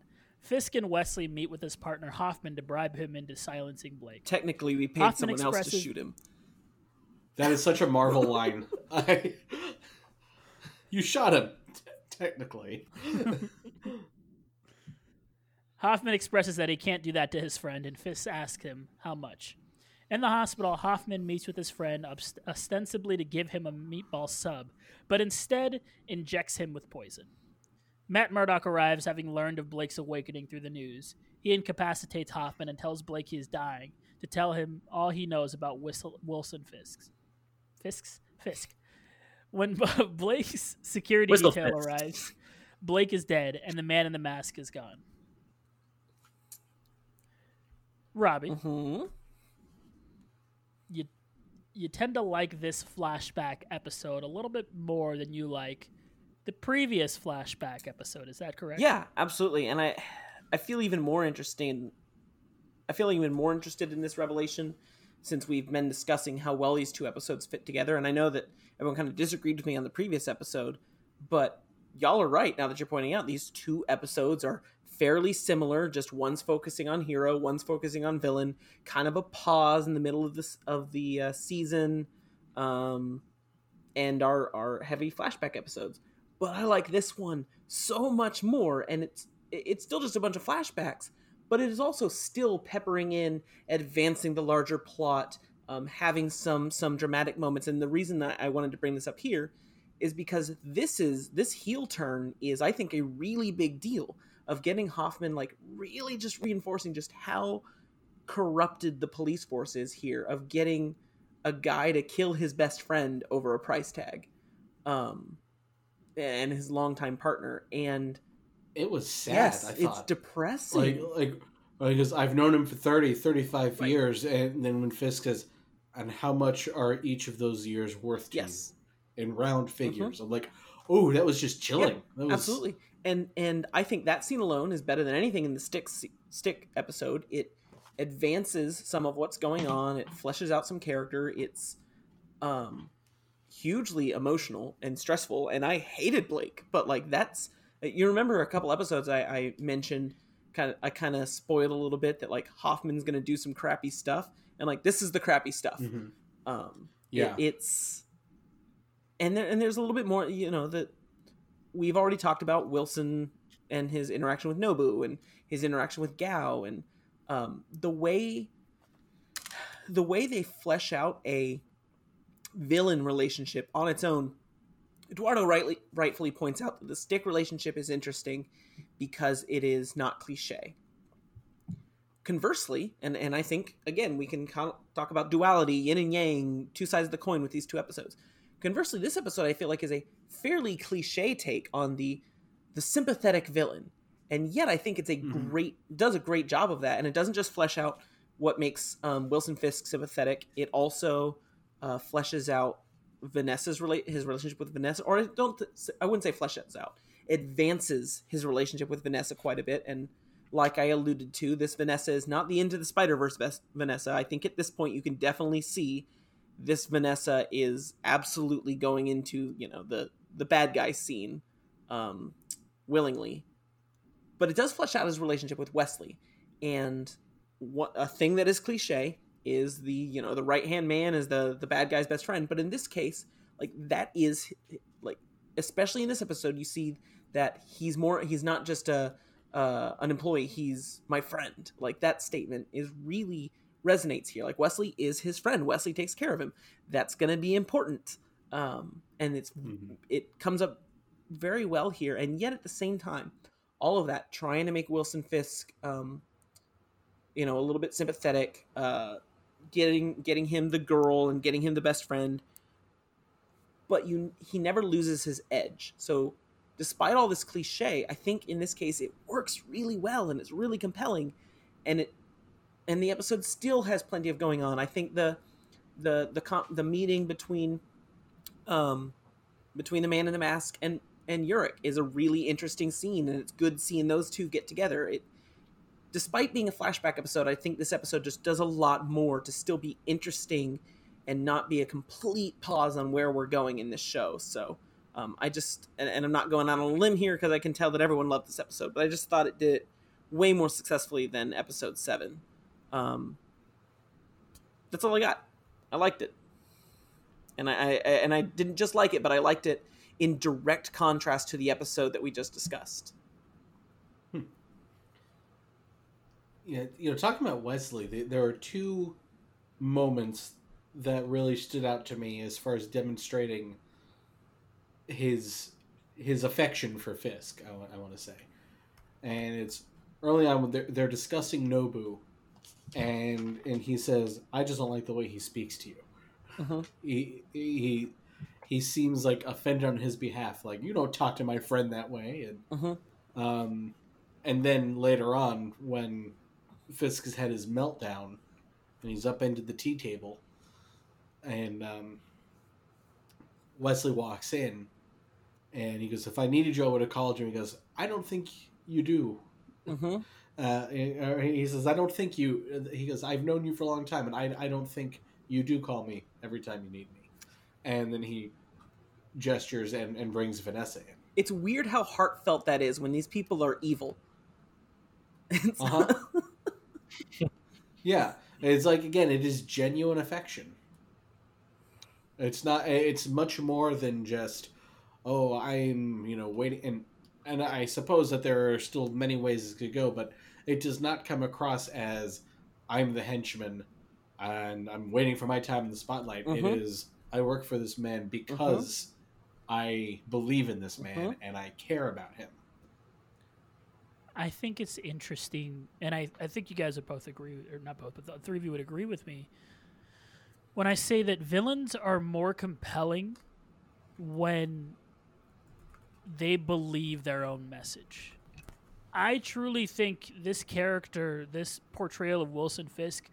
Fisk and Wesley meet with his partner Hoffman to bribe him into silencing Blake. technically we paid Hoffman someone else to shoot him That is such a Marvel line. I, you shot him, t- technically. Hoffman expresses that he can't do that to his friend, and Fisk asks him how much. In the hospital, Hoffman meets with his friend ostensibly to give him a meatball sub, but instead injects him with poison. Matt Murdock arrives having learned of Blake's awakening through the news. He incapacitates Hoffman and tells Blake he is dying to tell him all he knows about Whistle- Wilson Fisk's. Fisk's? Fisk. When Blake's security Whistle detail Fisk. arrives, Blake is dead and the man in the mask is gone. Robbie, hmm you you tend to like this flashback episode a little bit more than you like the previous flashback episode. Is that correct? yeah absolutely and i i feel even more interesting i feel even more interested in this revelation since we've been discussing how well these two episodes fit together and i know that everyone kind of disagreed with me on the previous episode but y'all are right now that you're pointing out these two episodes are fairly similar just one's focusing on hero one's focusing on villain kind of a pause in the middle of this of the uh, season um and our our heavy flashback episodes but i like this one so much more and it's it's still just a bunch of flashbacks but it is also still peppering in advancing the larger plot um, having some some dramatic moments. And the reason that I wanted to bring this up here is because this is this heel turn is I think a really big deal of getting Hoffman like really just reinforcing just how corrupted the police force is here of getting a guy to kill his best friend over a price tag um and his longtime partner and It was sad. yes it's depressing like like because I've known him for 30, 35 Right. years, and then when Fisk says, "And how much are each of those years worth to yes you?" in round figures, I'm like, "Oh, that was just chilling." that was, absolutely and and i think that scene alone is better than anything in the stick stick episode it advances some of what's going on it fleshes out some character it's um hugely emotional and stressful and i hated blake but like that's you remember a couple episodes i, I mentioned kind of i kind of spoiled a little bit that like hoffman's gonna do some crappy stuff and like this is the crappy stuff Mhm. um Yeah. it- it's and there and there's a little bit more you know that we've already talked about wilson and his interaction with nobu and his interaction with gao and um, the way the way they flesh out a villain relationship on its own eduardo rightly rightfully points out that the stick relationship is interesting because it is not cliche. Conversely and and i think again we can talk about duality yin and yang two sides of the coin with these two episodes. Conversely this episode i feel like is a fairly cliche take on the the sympathetic villain. And yet i think it's a Mhm. great does a great job of that. And it doesn't just flesh out what makes um, wilson fisk sympathetic. It also uh, fleshes out vanessa's relate his relationship with vanessa or i don't i wouldn't say fleshes out advances his relationship with vanessa quite a bit and like I alluded to, this Vanessa is not the end of the Spider Verse Vanessa. I think at this point you can definitely see this Vanessa is absolutely going into you know the the bad guy scene um, willingly, but it does flesh out his relationship with Wesley, and what a thing that is cliche is the you know the right hand man is the the bad guy's best friend, but in this case, like that is like especially in this episode, you see that he's more he's not just a uh, an employee he's my friend. Like that statement is really resonates here. Like wesley is his friend. Wesley takes care of him. That's going to be important. Um, and it's Mhm. it comes up very well here. And yet at the same time all of that trying to make wilson fisk um, you know a little bit sympathetic uh, getting getting him the girl and getting him the best friend but you he never loses his edge so despite all this cliche, I think in this case it works really well and it's really compelling, and it and the episode still has plenty of going on. I think the the the the meeting between um between the man in the mask and and Urich is a really interesting scene, and it's good seeing those two get together. It despite being a flashback episode, I think this episode just does a lot more to still be interesting and not be a complete pause on where we're going in this show. So um, I just, and, and I'm not going on a limb here because I can tell that everyone loved this episode, but I just thought it did it way more successfully than episode seven. Um, that's all I got. I liked it, and I, I and I didn't just like it, but I liked it in direct contrast to the episode that we just discussed. Yeah, you know, talking about Wesley, th- there are two moments that really stood out to me as far as demonstrating his his affection for Fisk. I, want to say, and it's early on when they're, they're discussing Nobu, and and he says, "I just don't like the way he speaks to you." Mhm. He he he seems like offended on his behalf, like you don't talk to my friend that way, and Mhm. um, and then later on when Fisk has had his meltdown and he's up into the tea table, and um, Wesley walks in, and he goes, "If I needed you, I would have called you." And He goes, "I don't think you do." Mm-hmm. Uh, he says, "I don't think you." He goes, "I've known you for a long time, and I, I don't think you do call me every time you need me." And then he gestures and, and brings Vanessa in. It's weird how heartfelt that is when these people are evil. Uh-huh. Yeah, it's like again, it is genuine affection. It's not. It's much more than just, oh, I'm you know waiting, and and I suppose that there are still many ways it could go, but it does not come across as I'm the henchman, and I'm waiting for my time in the spotlight. It Mhm. is I work for this man because I believe in this man Mhm. and I care about him. I think it's interesting, and I, I think you guys would both agree, or not both, but the three of you would agree with me when I say that villains are more compelling when they believe their own message. I truly think this character, this portrayal of Wilson Fisk,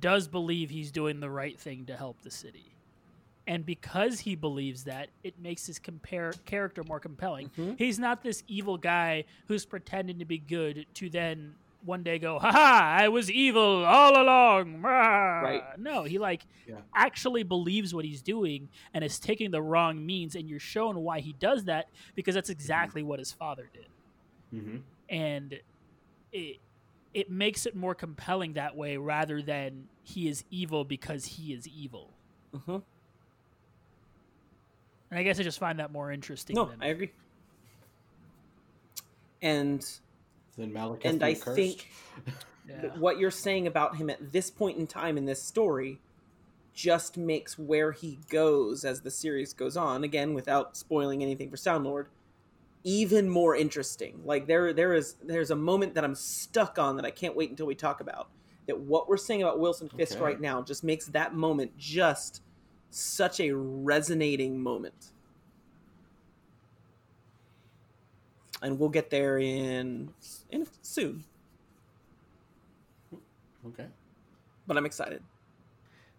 does believe he's doing the right thing to help the city. And because he believes that, it makes his compare character more compelling. He's not this evil guy who's pretending to be good to then one day go, "Ha ha! I was evil all along." Right. No, he like Yeah. actually believes what he's doing and is taking the wrong means, and you're shown why he does that because that's exactly what his father did Mm-hmm. and it it makes it more compelling that way rather than he is evil because he is evil. Mhm. And I guess I just find that more interesting. No, than, I agree. And Then Malekith And I Accursed. think- yeah. what you're saying about him at this point in time in this story just makes where he goes as the series goes on again without spoiling anything for Soundlord even more interesting like there there is there's a moment that I'm stuck on that I can't wait until we talk about that what we're saying about Wilson Fisk Okay. right now just makes that moment just such a resonating moment and we'll get there in in soon Okay. but I'm excited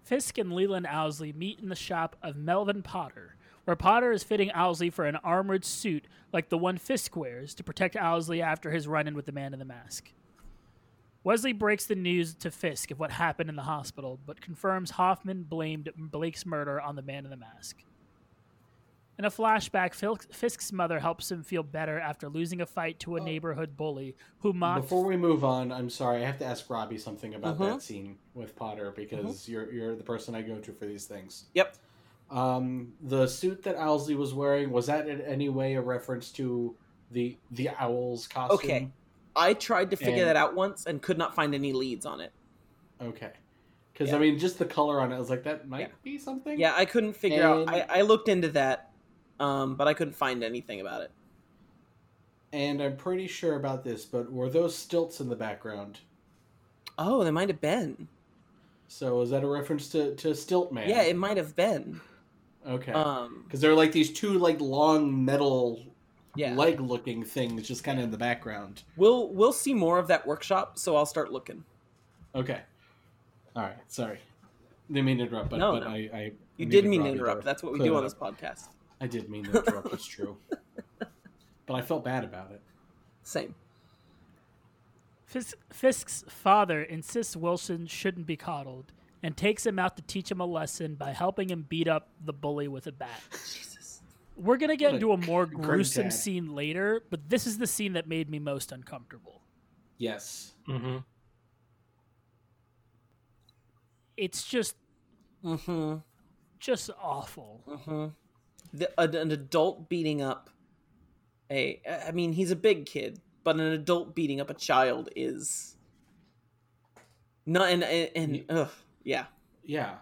Fisk and Leland Owsley meet in the shop of Melvin Potter, where Potter is fitting Owsley for an armored suit like the one Fisk wears to protect Owsley after his run in with the man in the mask. Wesley breaks the news to Fisk of what happened in the hospital, but confirms Hoffman blamed Blake's murder on the man in the mask. In a flashback, Fisk's mother helps him feel better after losing a fight to a neighborhood bully who mocked. Before we move on, I'm sorry, I have to ask Robbie something about Mhm. that scene with Potter because you're you're the person I go to for these things. Yep. Um, the suit that Owlsley was wearing was that in any way a reference to the the owl's costume? Okay. I tried to figure And- that out once and could not find any leads on it. Okay. Because Yeah. I mean, just the color on it I was like that might Yeah. be something. Yeah, I couldn't figure out. I, I looked into that, um, but I couldn't find anything about it. And I'm pretty sure about this, but were those stilts in the background? Oh, they might have been. So is that a reference to to Stilt Man? Yeah, it might have been. Okay. Um, Because they're like these two like long metal yeah, leg looking things just kind of in the background. we'll we'll see more of that workshop, so I'll start looking. Okay. All right. Sorry. Didn't mean to interrupt, but, No, but no. I, I You did mean to interrupt. That's what we do on this podcast. I did mean to interrupt. it's true. But I felt bad about it. Same. Fis- Fisk's father insists Wilson shouldn't be coddled and takes him out to teach him a lesson by helping him beat up the bully with a bat. Jesus. We're going to get What a into a more gruesome dad. scene later, but this is the scene that made me most uncomfortable. Yes. Mm-hmm. It's just Mm-hmm. just awful. Mm-hmm. The, an, an adult beating up a. I mean, he's a big kid, but an adult beating up a child is. Not and and, and ugh, yeah. Yeah.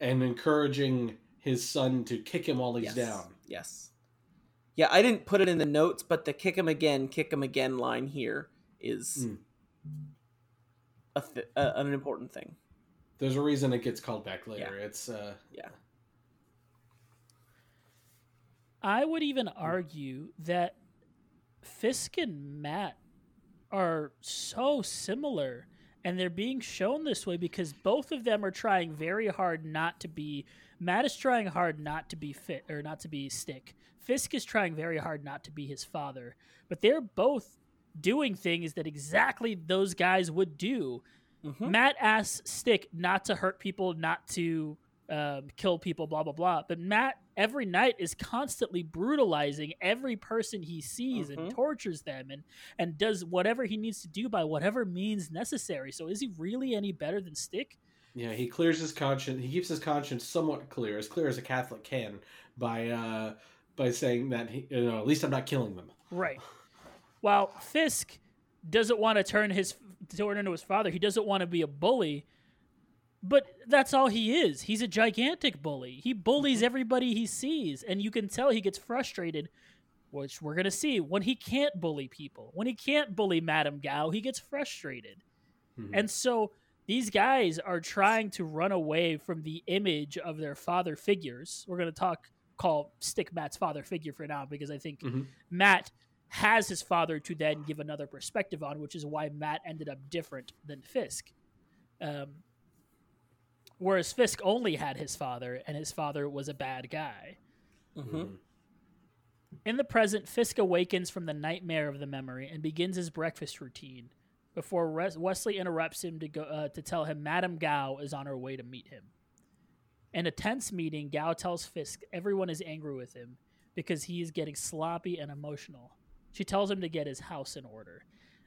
And encouraging his son to kick him while he's yes. down. Yes. Yeah, I didn't put it in the notes, but the kick him again, kick him again line here is Mm. a th- uh, an important thing. There's a reason it gets called back later. It's uh Yeah. I would even argue that Fisk and Matt are so similar and they're being shown this way because both of them are trying very hard not to be Matt is trying hard not to be fit or not to be stick. Fisk is trying very hard not to be his father, but they're both doing things that exactly those guys would do. Mhm. Matt asks Stick not to hurt people, not to um, kill people, blah blah blah. But Matt every night is constantly brutalizing every person he sees and Mhm. tortures them and and does whatever he needs to do by whatever means necessary. So is he really any better than Stick? Yeah, he clears his conscience he keeps his conscience somewhat clear, as clear as a Catholic can, by uh by saying that he you know, at least I'm not killing them. Right. While Fisk doesn't want to turn his turn into his father, he doesn't want to be a bully. But that's all he is. He's a gigantic bully. He bullies everybody he sees, and you can tell he gets frustrated, which we're gonna see when he can't bully people. When he can't bully Madame Gao, he gets frustrated. Mhm. And so these guys are trying to run away from the image of their father figures. We're going to talk call stick Matt's father figure for now because I think Mhm. Matt has his father to then give another perspective on, which is why Matt ended up different than Fisk. Um, whereas Fisk only had his father, and his father was a bad guy. Mm-hmm. In the present, Fisk awakens from the nightmare of the memory and begins his breakfast routine before Res- Wesley interrupts him to go uh, to tell him Madame Gao is on her way to meet him. In a tense meeting, Gao tells Fisk everyone is angry with him because he is getting sloppy and emotional. She tells him to get his house in order.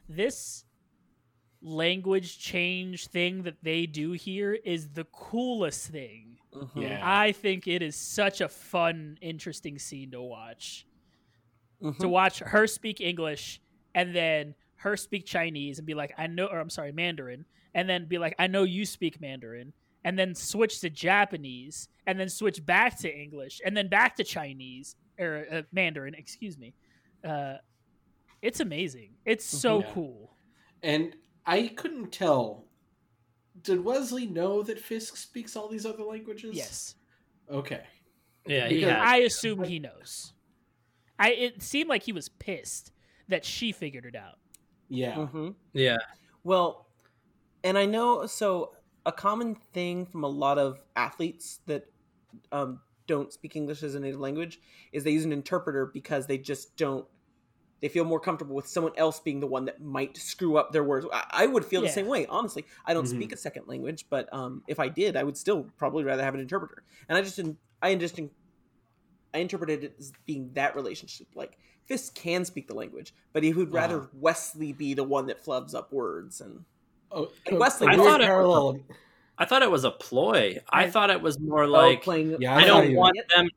This language change thing that they do here is the coolest thing. Mm-hmm. Yeah. I think it is such a fun, interesting scene to watch. Mhm. To watch her speak English and then her speak Chinese and be like, I know, or I'm sorry, Mandarin, and then be like, I know you speak Mandarin, and then switch to Japanese, and then switch back to English, and then back to Chinese or uh, Mandarin, excuse me. Uh, it's amazing. It's so Yeah. cool. And I couldn't tell. Did Wesley know that Fisk speaks all these other languages? Yes, Okay. Yeah, he Because. I assume he knows. I it seemed like he was pissed that she figured it out. Yeah. Mm-hmm. yeah. Well, and I know so a common thing from a lot of athletes that um, don't speak English as a native language is they use an interpreter because they just don't. They feel more comfortable with someone else being the one that might screw up their words. I, I would feel Yeah. the same way, honestly. I don't Mhm. speak a second language, but um, if I did, I would still probably rather have an interpreter. And I just didn't. I just didn't- I interpreted it as being that relationship. Like Fisk can speak the language, but he would rather Uh-huh. Wesley be the one that flubs up words and Oh, And Wesley- a I weird thought it- I thought it was a ploy. I I- thought it was more oh, like playing. Yeah, I, I don't he- want them.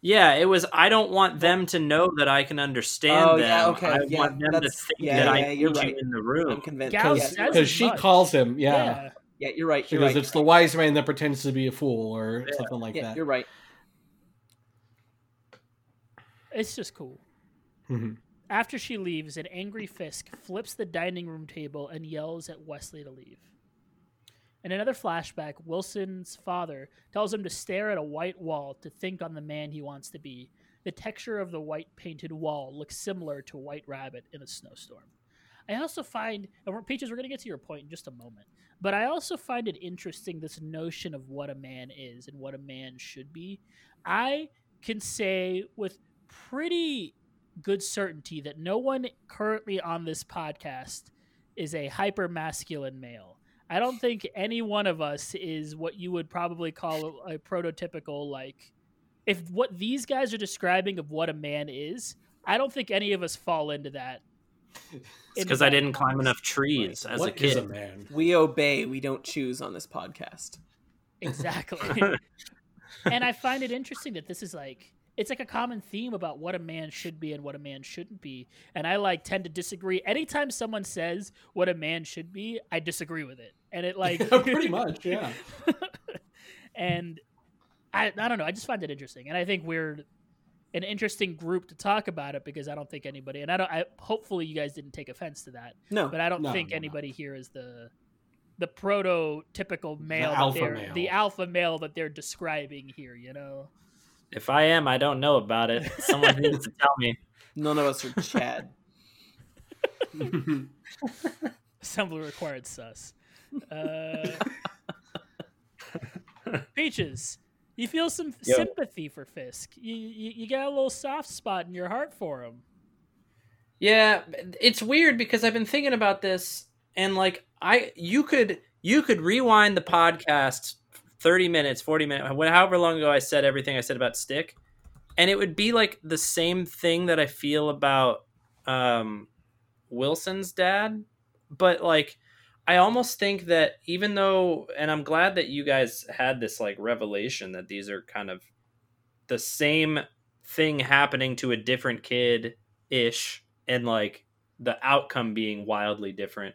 Yeah, it was. I don't want them to know that I can understand Oh, them. yeah, okay, I yeah, want them to that's- think yeah, that I yeah, need you're you right. in the I'm room. convinced. Gao yeah, says you're right. Because as she much. calls him, yeah. yeah, you're right. Because right. it's the wise man that pretends to be a fool or something like yeah, that. you're right. It's just cool. Mhm. After she leaves, an angry Fisk flips the dining room table and yells at Wesley to leave. In another flashback, Wilson's father tells him to stare at a white wall to think on the man he wants to be. The texture of the white painted wall looks similar to White Rabbit in a snowstorm. I also find, and we're, Peaches, we're going to get to your point in just a moment, but I also find it interesting this notion of what a man is and what a man should be. I can say with pretty good certainty that no one currently on this podcast is a hyper masculine male. I don't think any one of us is what you would probably call a, a prototypical like if what these guys are describing of what a man is, I don't think any of us fall into that. It's because I didn't ballpark. climb enough trees as What a kid. is a man? We obey. We don't choose on this podcast. Exactly. and I find it interesting that this is like it's like a common theme about what a man should be and what a man shouldn't be. And I like tend to disagree. Anytime someone says what a man should be, I disagree with it. And it like Pretty much, yeah. and I I don't know, I just find it interesting. And I think we're an interesting group to talk about it because I don't think anybody and I don't I hopefully you guys didn't take offense to that. No, But I don't No, think no, no. anybody here is the the prototypical male, that alpha male. the alpha male that they're describing here. You know, If I am, I don't know about it. Someone needs to tell me. none of us are Chad. assembly required sus. Uh, Peaches, you feel some Yo. sympathy for Fisk. You, you you got a little soft spot in your heart for him. Yeah, it's weird because I've been thinking about this and like I you could you could rewind the podcast 30 minutes, 40 minutes, however long ago I said everything I said about Stick. And it would be like the same thing that I feel about um Wilson's dad, but like I almost think that even though and I'm glad that you guys had this like revelation that these are kind of the same thing happening to a different kid ish and like the outcome being wildly different.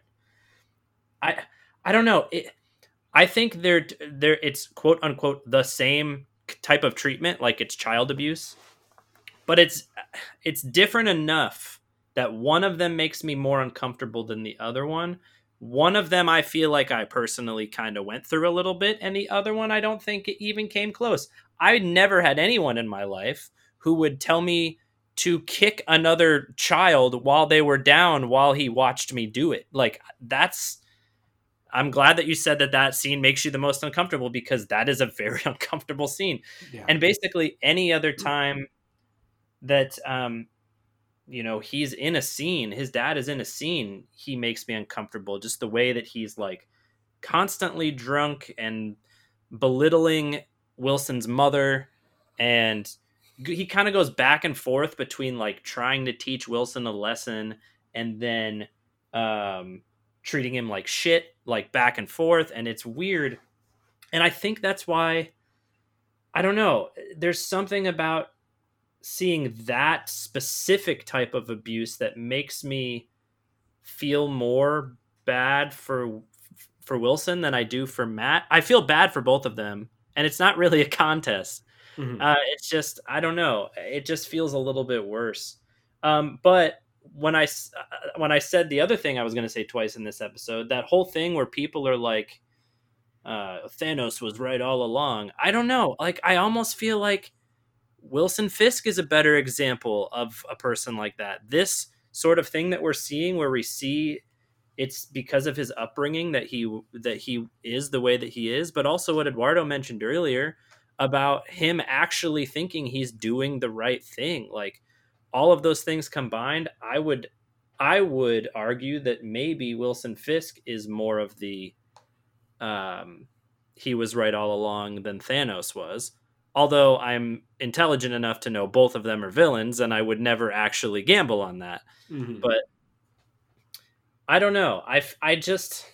I i don't know. It I think they're they're it's quote unquote the same type of treatment, like it's child abuse, but it's it's different enough that one of them makes me more uncomfortable than the other one. One of them I feel like I personally kind of went through a little bit, and the other one I don't think it even came close. I never had anyone in my life who would tell me to kick another child while they were down while he watched me do it. Like that's I'm glad that you said that that scene makes you the most uncomfortable because that is a very uncomfortable scene. Yeah. And basically any other time that um you know, he's in a scene, his dad is in a scene, he makes me uncomfortable just the way that he's like constantly drunk and belittling Wilson's mother and he kind of goes back and forth between like trying to teach Wilson a lesson and then um treating him like shit like back and forth and it's weird and i think that's why i don't know there's something about seeing that specific type of abuse that makes me feel more bad for for wilson than i do for matt i feel bad for both of them and it's not really a contest Mhm. uh, it's just I don't know. It just feels a little bit worse. Um, but when I s- uh, when I said the other thing I was going to say twice in this episode, that whole thing where people are like, uh, "Thanos was right all along." I don't know. Like I almost feel like Wilson Fisk is a better example of a person like that. This sort of thing that we're seeing, where we see it's because of his upbringing that he that he is the way that he is, but also what Eduardo mentioned earlier about him actually thinking he's doing the right thing. Like all of those things combined, I would I would argue that maybe Wilson Fisk is more of the um he was right all along than Thanos was. Although I'm intelligent enough to know both of them are villains and I would never actually gamble on that. Mhm. But I don't know. I I just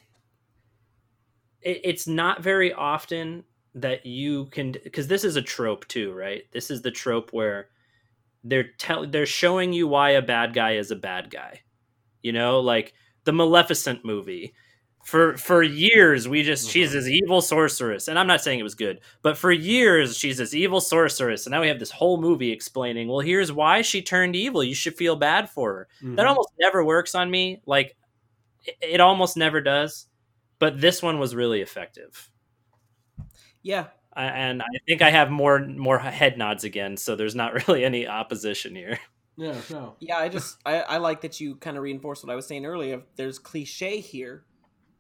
it, it's not very often that you can because this is a trope too, right? This is the trope where they're tell they're showing you why a bad guy is a bad guy. You know, like the Maleficent movie. For for years we just she's this evil sorceress, and I'm not saying it was good, but for years she's this evil sorceress, and now we have this whole movie explaining, well, here's why she turned evil. You should feel bad for her. That Mhm. almost never works on me. Like it, it almost never does. But this one was really effective. Yeah, and I mm-hmm. think I have more more head nods again, so there's not really any opposition here. Yeah, no. yeah. I just I, I like that you kind of reinforce what I was saying earlier. There's cliche here.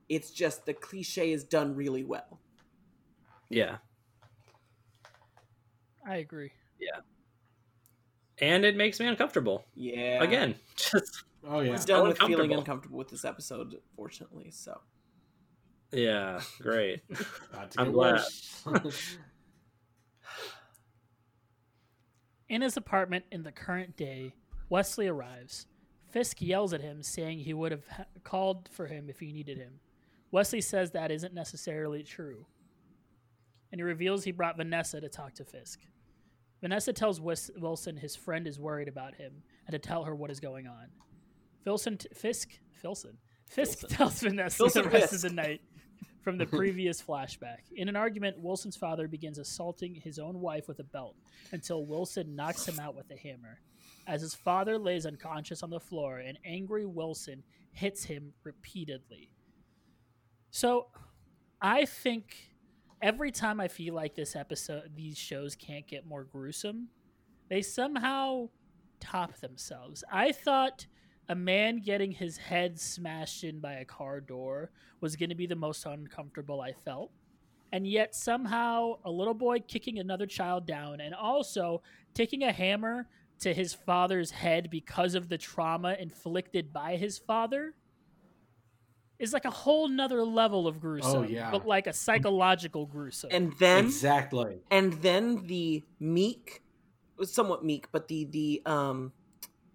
It's just the cliche is done really well. Yeah. I agree. Yeah. And it makes me uncomfortable. Yeah. Again. Just Oh yeah. It's done with feeling uncomfortable. uncomfortable with this episode, fortunately. So yeah, great. I'm glad. In his apartment in the current day, Wesley arrives. Fisk yells at him, saying he would have ha- called for him if he needed him. Wesley says that isn't necessarily true. And he reveals he brought Vanessa to talk to Fisk. Vanessa tells Wis- Wilson his friend is worried about him and to tell her what is going on. Filson t- Fisk Filson Fisk Filson. tells Vanessa Filson the rest Fisk. of the night from the previous flashback. In an argument, Wilson's father begins assaulting his own wife with a belt until Wilson knocks him out with a hammer. As his father lays unconscious on the floor, an angry Wilson hits him repeatedly. So, I think every time I feel like this episode, these shows can't get more gruesome, they somehow top themselves. I thought a man getting his head smashed in by a car door was going to be the most uncomfortable I felt. And yet, somehow, a little boy kicking another child down and also taking a hammer to his father's head because of the trauma inflicted by his father is like a whole nother level of gruesome. Oh, yeah. But like a psychological gruesome. and then exactly. and then the meek, somewhat meek, but the the um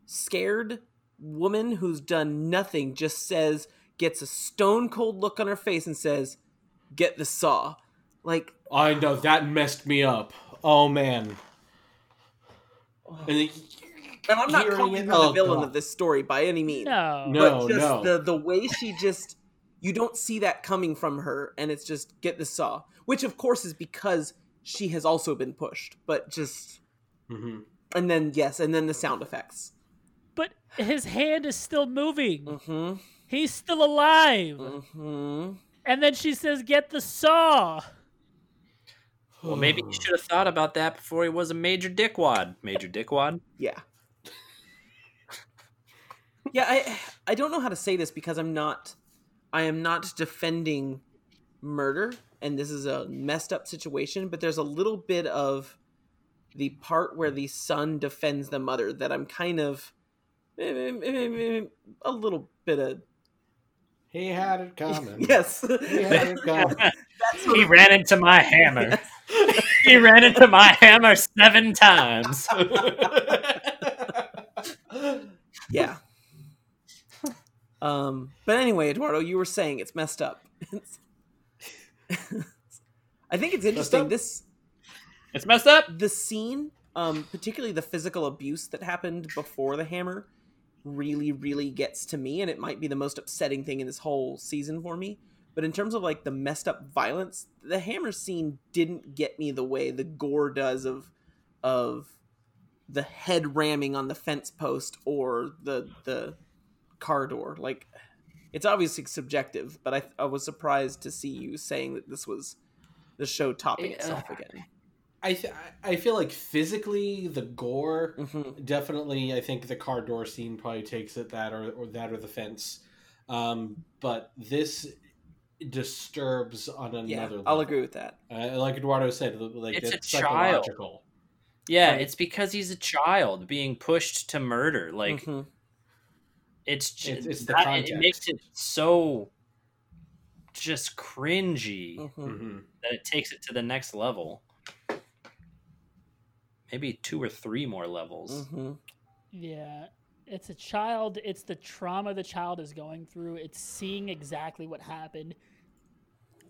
scared woman who's done nothing just says gets a stone cold look on her face and says, "Get the saw." Like I know that messed me up. Oh man. And then, And I'm not calling it- her oh, the villain God. of this story by any means. no. No. but just no. the the way she just you don't see that coming from her, and it's just get the saw, which of course is because she has also been pushed, but just hmm and then yes, and then the sound effects. But his hand is still moving. Mm-hmm. He's still alive. Mm-hmm. And then she says, "Get the saw." Well, maybe he should have thought about that before he was a major dickwad. Major dickwad. Yeah. yeah, I I don't know how to say this because I'm not I am not defending murder and this is a messed up situation, but there's a little bit of the part where the son defends the mother that I'm kind of a little bit of He had it coming. yes. He had it coming. He ran into my hammer. he ran into my hammer seven times. yeah. Um, but anyway, Eduardo, you were saying it's messed up. I think it's interesting. up? This It's messed up. the scene, um, particularly the physical abuse that happened before the hammer, really, really gets to me, and it might be the most upsetting thing in this whole season for me. But in terms of like the messed up violence, the hammer scene didn't get me the way the gore does of of the head ramming on the fence post or the the car door. Like it's obviously subjective, but I I was surprised to see you saying that this was the show topping itself again. I th- I feel like physically the gore hmm definitely I think the car door scene probably takes it that or, or that or the fence. Um, but this disturbs on another Yeah, level. I'll agree with that. Uh, like Eduardo said, like It's a it's child. psychological. Yeah, Right. it's because he's a child being pushed to murder. Like Mhm. it's just It's- it's the that, it makes it so just cringy Mhm. hmm that it takes it to the next level. Maybe two or three more levels. Mhm. Yeah. It's a child. It's the trauma the child is going through. It's seeing exactly what happened,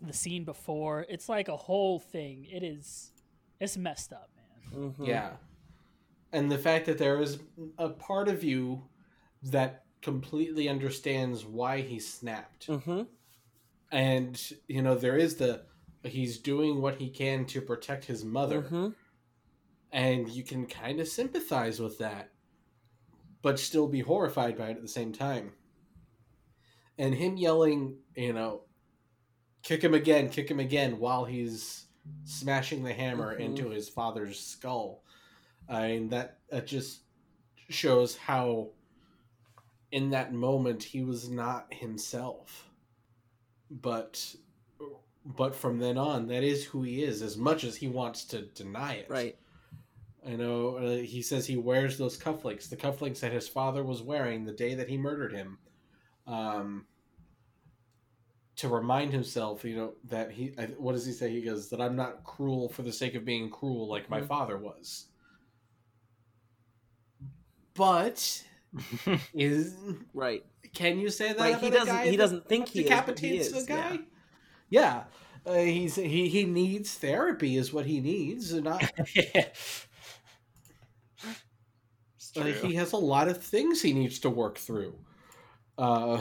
the scene before. It's like a whole thing. It is. It's messed up, man. Mhm. Yeah. And the fact that there is a part of you that completely understands why he snapped. Mhm. And, you know, there is the he's doing what he can to protect his mother. And you can kind of sympathize with that, but still be horrified by it at the same time. And him yelling, you know, kick him again, kick him again while he's smashing the hammer Mhm. into his father's skull. I mean, that, that just shows how, in that moment, he was not himself. But. But from then on, that is who he is, as much as he wants to deny it. Right. I know uh, he says he wears those cufflinks, the cufflinks that his father was wearing the day that he murdered him, um, to remind himself, you know, that he. I, what does he say? He goes that I'm not cruel for the sake of being cruel, like my Mhm. father was. But is Right. can you say that? Right, he doesn't- he doesn't think he is, he is, a guy? Yeah, Uh, he's he he needs therapy, is what he needs, not yeah. Like he has a lot of things he needs to work through. Uh,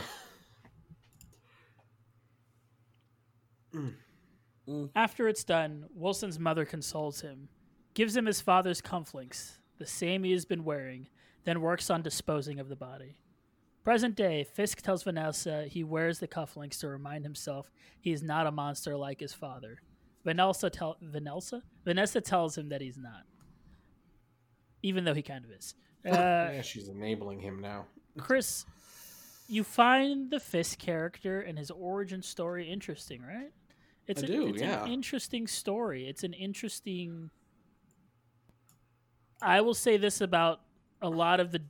After it's done, Wilson's mother consoles him, gives him his father's cufflinks, the same he has been wearing, then works on disposing of the body. Present day, Fisk tells Vanessa he wears the cufflinks to remind himself he is not a monster like his father. Vanessa tell Vanessa Vanessa tells him that he's not, even though he kind of is. Uh, yeah, she's enabling him now. Chris, you find the Fisk character and his origin story interesting, right? It's I a- do, it's yeah. an interesting story. It's an interesting. I will say this about a lot of the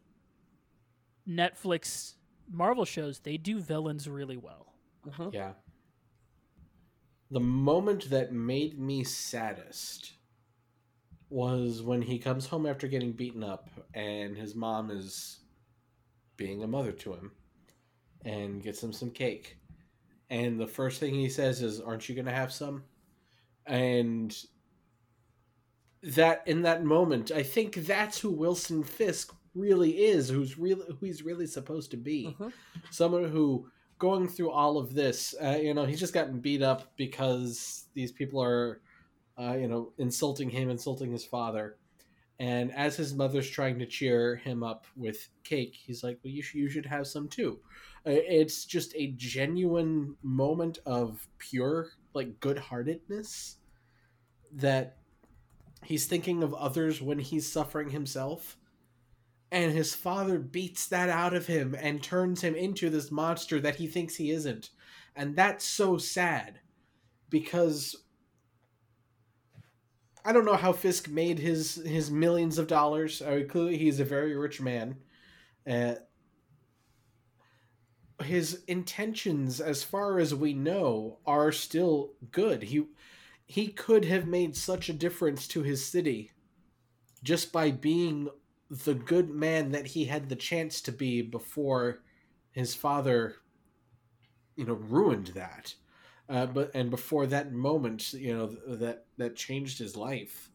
Netflix Marvel shows: they do villains really well. Mhm. Yeah. The moment that made me saddest was when he comes home after getting beaten up and his mom is being a mother to him and gets him some cake. And the first thing he says is, Aren't you going to have some? And that in that moment, I think that's who Wilson Fisk really is, who's really who he's really supposed to be Mhm. someone who going through all of this, uh, you know, he's just gotten beat up because these people are, uh, you know, insulting him, insulting his father. And as his mother's trying to cheer him up with cake, he's like, "Well, you should, you should have some too." Uh, It's just a genuine moment of pure, like, good-heartedness that he's thinking of others when he's suffering himself and his father beats that out of him and turns him into this monster that he thinks he isn't and that's so sad because i don't know how fisk made his his millions of dollars. I mean, clearly he's a very rich man. Uh, his intentions as far as we know are still good. He he could have made such a difference to his city just by being the good man that he had the chance to be before his father you know ruined that uh, but and before that moment you know that that changed his life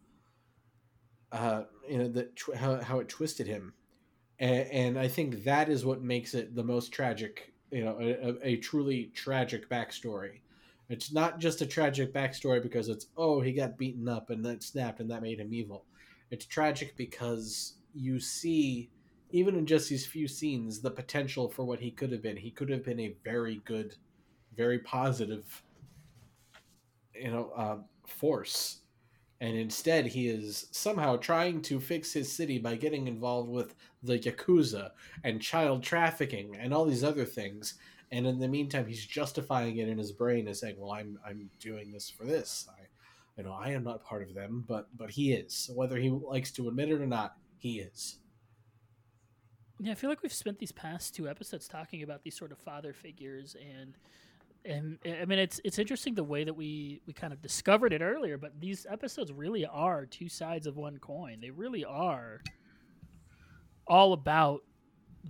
uh you know that tw- how, how it twisted him. And, and i think that is what makes it the most tragic you know a, a, truly tragic backstory. It's not just a tragic backstory because it's oh he got beaten up and that snapped and that made him evil. It's tragic because you see even in just these few scenes the potential for what he could have been. He could have been a very good very positive you know uh, force. And instead he is somehow trying to fix his city by getting involved with the yakuza and child trafficking and all these other things. And in the meantime he's justifying it in his brain as saying well i'm i'm doing this for this. I you know i am not part of them but but he is. Whether he likes to admit it or not he is. Yeah, I feel like we've spent these past two episodes talking about these sort of father figures and and I mean it's it's interesting the way that we we kind of discovered it earlier, but these episodes really are two sides of one coin. They really are all about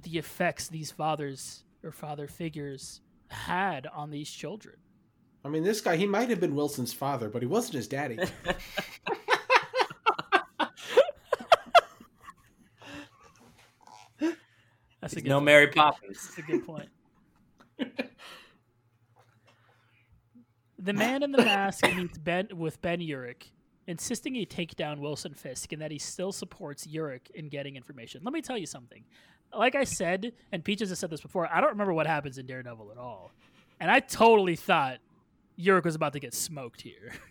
the effects these fathers or father figures had on these children. i mean this guy he might have been wilson's father but he wasn't his daddy That's a good no point. Mary Poppins. That's a good point. The man in the mask meets Ben with Ben Urich, insisting he take down Wilson Fisk and that he still supports Urich in getting information. Let me tell you something. Like I said, and Peaches has said this before, I don't remember what happens in Daredevil at all. And I totally thought Urich was about to get smoked here.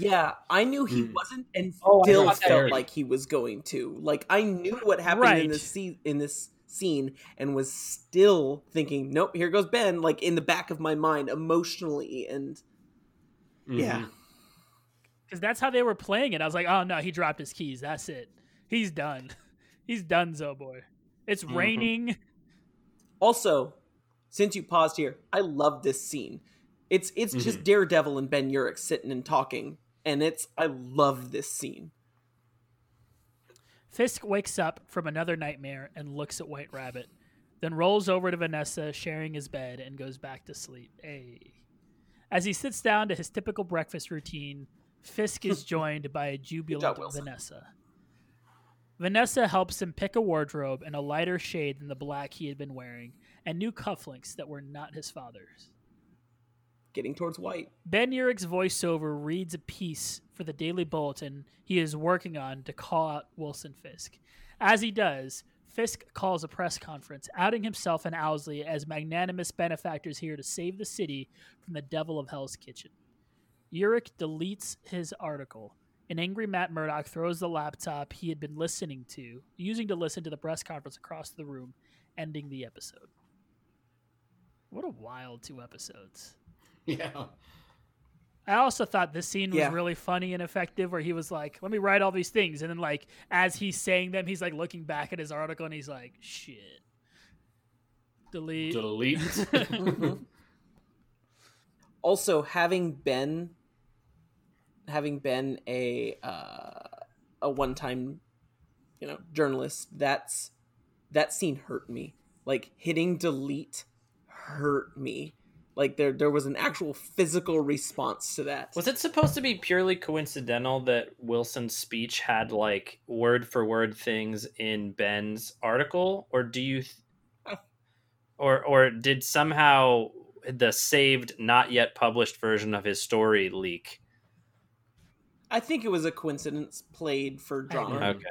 Yeah, I knew he Mm. wasn't, and Oh, still thought felt too. like he was going to. Like I knew what happened Right. in this scene, in this scene, and was still thinking, "Nope, here goes Ben." Like in the back of my mind, emotionally, and yeah, Mhm. Because that's how they were playing it. I was like, oh no, he dropped his keys. That's it. He's done. He's done, Zo boy. It's Mhm. raining. Also, since you paused here, I love this scene. It's it's just Mhm. Daredevil and Ben Urich sitting and talking, and it's I love this scene. Fisk wakes up from another nightmare and looks at White Rabbit, then rolls over to Vanessa, sharing his bed, and goes back to sleep. Hey. As he sits down to his typical breakfast routine, Fisk is joined by a jubilant Wilson. Vanessa. Vanessa helps him pick a wardrobe in a lighter shade than the black he had been wearing, and new cufflinks that were not his father's. Getting towards white. Ben Urich's voiceover reads a piece for the Daily Bulletin he is working on to call out Wilson Fisk. As he does, Fisk calls a press conference, outing himself and Owlsley as magnanimous benefactors here to save the city from the devil of Hell's Kitchen. Urich deletes his article. An angry Matt Murdock throws the laptop he had been listening to, using to listen to the press conference across the room, ending the episode. What a wild two episodes. yeah I also thought this scene was Yeah. really funny and effective where he was like, let me write all these things. And then, like, as he's saying them, he's like looking back at his article and he's like, shit. Delete. delete also, having been having been a uh, a one time, you know, journalist, that's that scene hurt me. Like hitting delete hurt me. Like there there was an actual physical response to that. Was it supposed to be purely coincidental that Wilson's speech had like word for word things in Ben's article, or do you, th- or or did somehow the saved, not yet published version of his story leak. I think it was a coincidence played for drama, Okay.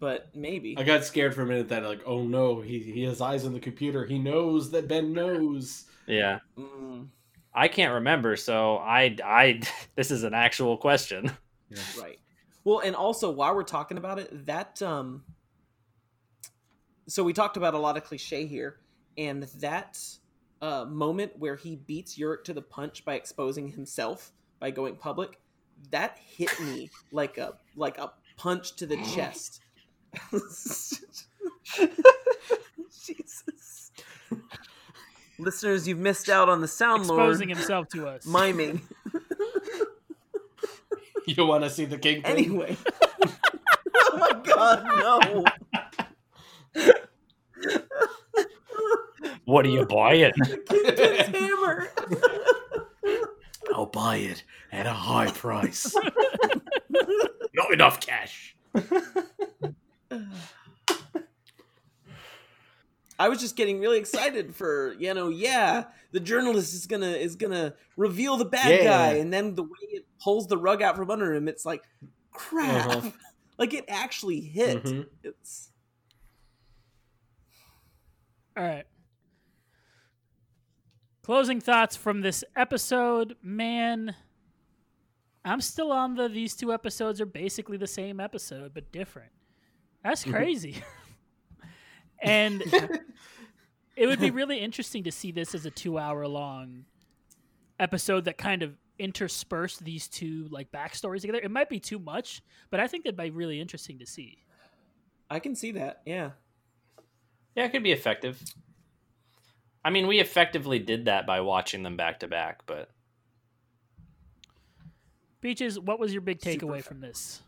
but maybe. I got scared for a minute that like, oh no, he he has eyes on the computer. He knows that Ben knows. Yeah. Mm, I can't remember, so I I this is an actual question. right. Well, and also while we're talking about it, that um so we talked about a lot of cliche here, and that uh moment where he beats Urich to the punch by exposing himself by going public, that hit me like a like a punch to the chest. Jesus. Listeners, you've missed out on the sound lord Exposing himself to us. miming. You want to see the king? Anyway. oh my god, no. What are you buying? Kingpin's hammer. I'll buy it at a high price. Not enough cash. I was just getting really excited for, you know, yeah, the journalist is gonna is gonna reveal the bad Yeah. guy, and then the way it pulls the rug out from under him, it's like crap. Uh-huh. like it actually hit. Mhm. It's All right. Closing thoughts from this episode, man. I'm still on the these two episodes are basically the same episode but different. That's crazy. and it would be really interesting to see this as a 2-hour long episode that kind of interspersed these two like backstories together. It might be too much, but I think that'd be really interesting to see. I can see that. Yeah. Yeah, it could be effective. I mean, we effectively did that by watching them back to back, but Peaches, what was your big takeaway from this?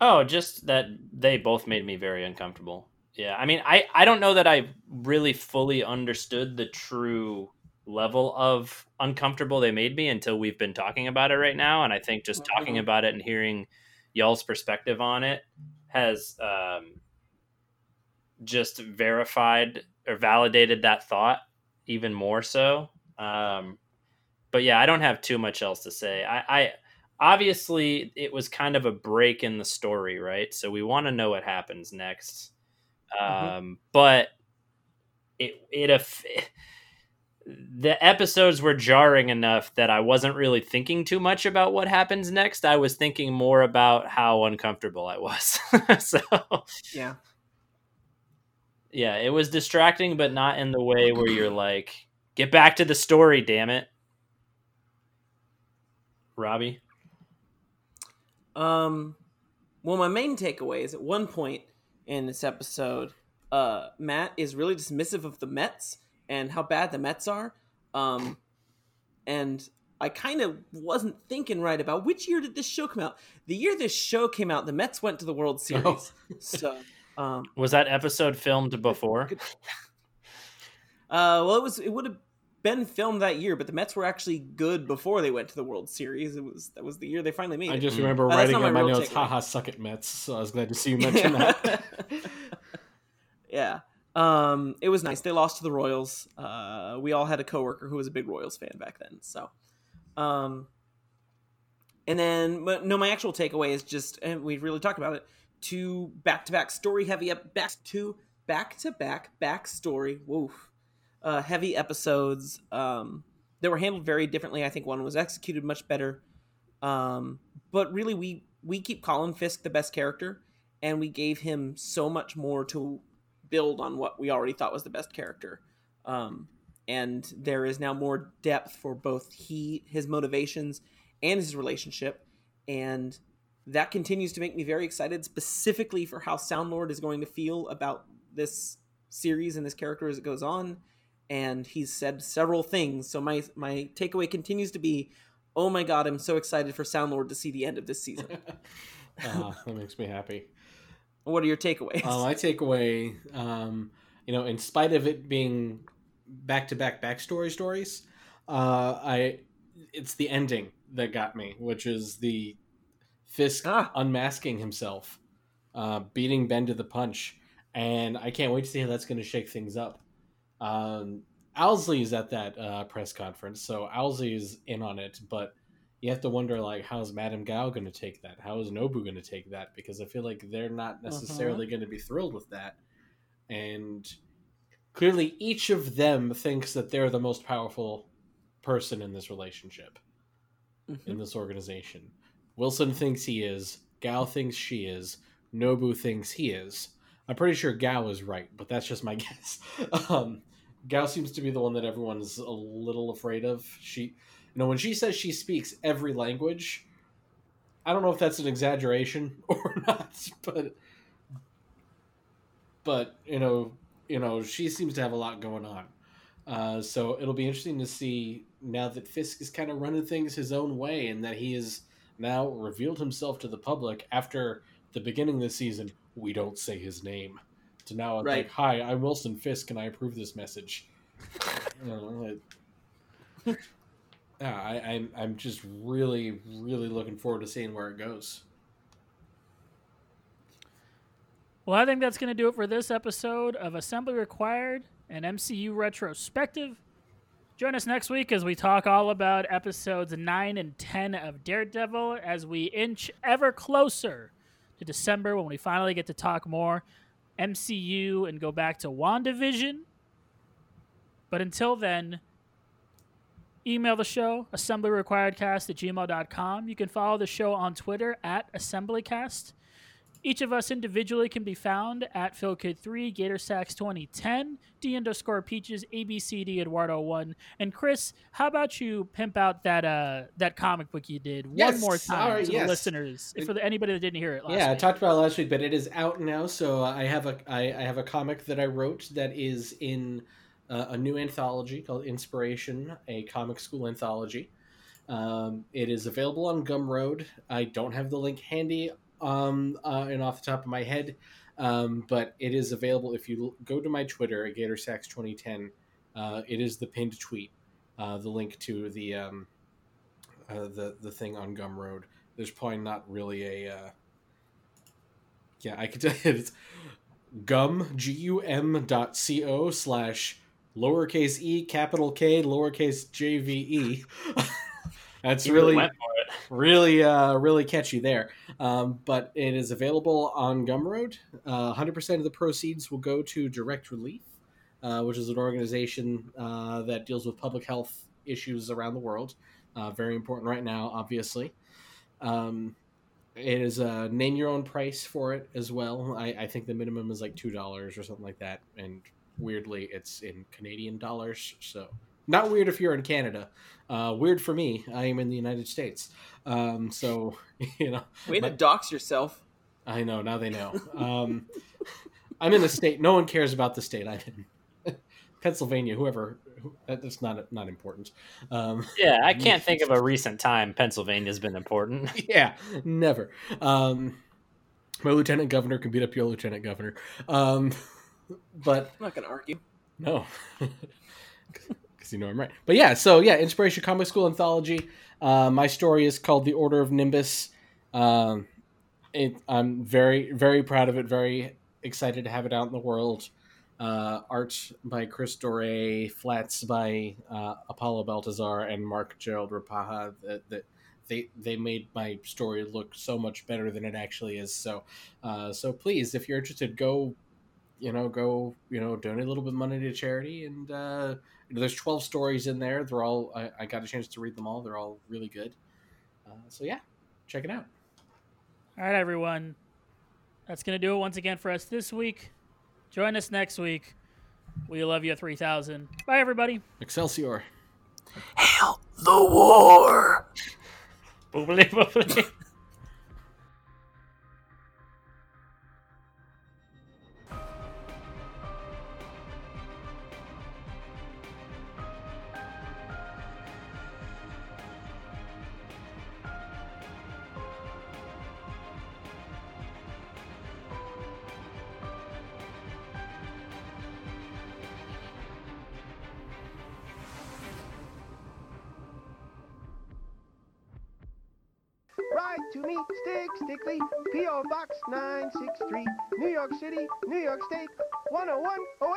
oh, just that they both made me very uncomfortable. Yeah, I mean, I I don't know that I really fully understood the true level of uncomfortable they made me until we've been talking about it right now, and I think just talking Mhm. about it and hearing y'all's perspective on it has um, just verified or validated that thought even more so. Um, but yeah, I don't have too much else to say. I, I obviously it was kind of a break in the story, right? So we want to know what happens next. Um, but it it aff- the episodes were jarring enough that I wasn't really thinking too much about what happens next. I was thinking more about how uncomfortable I was. so Yeah. yeah, it was distracting, but not in the way where you're like, get back to the story, damn it. Robbie? Um, well, my main takeaway is at one point in this episode, uh, Matt is really dismissive of the Mets and how bad the Mets are. Um, and I kind of wasn't thinking right about which year did this show come out. The year this show came out, the Mets went to the World Series. So, um, Was that episode filmed before? uh, well, it was it would have been filmed that year, but the Mets were actually good before they went to the World Series. It was that was the year they finally made I it. just Mm. remember that's writing not my on my notes, takeaway. haha, suck it, Mets. So I was glad to see you mention that. yeah. Um, it was nice. They lost to the Royals. Uh, we all had a coworker who was a big Royals fan back then. So, um, and then, but no, my actual takeaway is just, and we really talked about it, two back to back story heavy up, back to back to back backstory, woof, uh, heavy episodes. Um, they were handled very differently. I think one was executed much better. Um, but really, we we keep Colin Fisk the best character, and we gave him so much more to build on what we already thought was the best character. Um, and there is now more depth for both he his motivations and his relationship, and that continues to make me very excited, specifically for how Soundlord is going to feel about this series and this character as it goes on. And he's said several things, so my my takeaway continues to be, oh my god, I'm so excited for Soundlord to see the end of this season. uh, that makes me happy. what are your takeaways? Uh, my takeaway, um, you know, in spite of it being back to back backstory stories, uh, I it's the ending that got me, which is the Fisk Ah. unmasking himself, uh, beating Ben to the punch, and I can't wait to see how that's going to shake things up. Um, Owlsley is at that uh, press conference, so Owlsley is in on it, but you have to wonder like how's Madame Gao going to take that? How is Nobu going to take that? Because I feel like they're not necessarily going to be thrilled with that, and clearly each of them thinks that they're the most powerful person in this relationship in this organization. Wilson thinks he is. Gao thinks she is. Nobu thinks he is. I'm pretty sure Gao is right, but that's just my guess. Um, Gao seems to be the one that everyone's a little afraid of. She, you know, when she says she speaks every language, I don't know if that's an exaggeration or not, but but you know, you know, she seems to have a lot going on. Uh, so it'll be interesting to see now that Fisk is kind of running things his own way, and that he has now revealed himself to the public after the beginning of the season. We don't say his name. So now it's Right. like, "Hi, I'm Wilson Fisk, and I approve this message." You know, it- yeah, I, I'm I'm just really really looking forward to seeing where it goes. Well, I think that's going to do it for this episode of Assembly Required, an MCU retrospective. Join us next week as we talk all about episodes 9 and 10 of Daredevil as we inch ever closer to December when we finally get to talk more MCU and go back to WandaVision. But until then, email the show, assemblyrequiredcast at gmail.com. You can follow the show on Twitter at assemblycast. Each of us individually can be found at PhilKid3, GatorSax2010, D underscore Peaches, ABCD Eduardo1. And Chris, how about you pimp out that uh that comic book you did one more time right, to yes. the listeners, for the, anybody that didn't hear it last yeah, I talked about it last week, but it is out now. So I have a I, I have a comic that I wrote that is in uh, a new anthology called Inspiration, a comic school anthology. Um, it is available on Gumroad. I don't have the link handy um, uh, and off the top of my head, um, but it is available if you go to my Twitter at GatorSax2010. Uh, it is the pinned tweet, uh, the link to the um, uh, the the thing on Gumroad. There's probably not really a uh, yeah, I could tell you it's gum g u m dot c o slash lowercase e capital K lowercase j v e. That's really really uh really catchy there. Um but it is available on gumroad. Uh 100% of the proceeds will go to direct relief uh, which is an organization uh, that deals with public health issues around the world. Uh, very important right now obviously. Um it is a name your own price for it as well. I, I think the minimum is like two dollars or something like that. And weirdly it's in canadian dollars so not weird if you're in canada uh, weird for me. I am in the United States. Um, so, you know, Way to dox yourself. I know now they know. Um, I'm in a state. No one cares about the state I'm in. Pennsylvania. Whoever. Who, that's not not important. Um, Yeah, I can't think of a recent time Pennsylvania's been important. yeah, never. Um, my lieutenant governor can beat up your lieutenant governor. Um, but I'm not going to argue. No. Because you know I'm right. But yeah, so yeah, Inspiration Comic School Anthology. Uh, my story is called The Order of Nimbus. Um, it, I'm very, very proud of it. Very excited to have it out in the world. Uh, art by Chris Doré, flats by uh, Apollo Baltazar and Mark Gerald Rapaha. That, they they made my story look so much better than it actually is. So, uh, so please, if you're interested, go you know, go, you know, donate a little bit of money to charity. And uh, there's 12 stories in there. They're all, I, I got a chance to read them all. They're all really good. Uh, so yeah, check it out. All right, everyone. That's going to do it once again for us this week. Join us next week. We love you 3000. Bye, everybody. Excelsior. Hail the war. Boobly boobly. York State, 10108.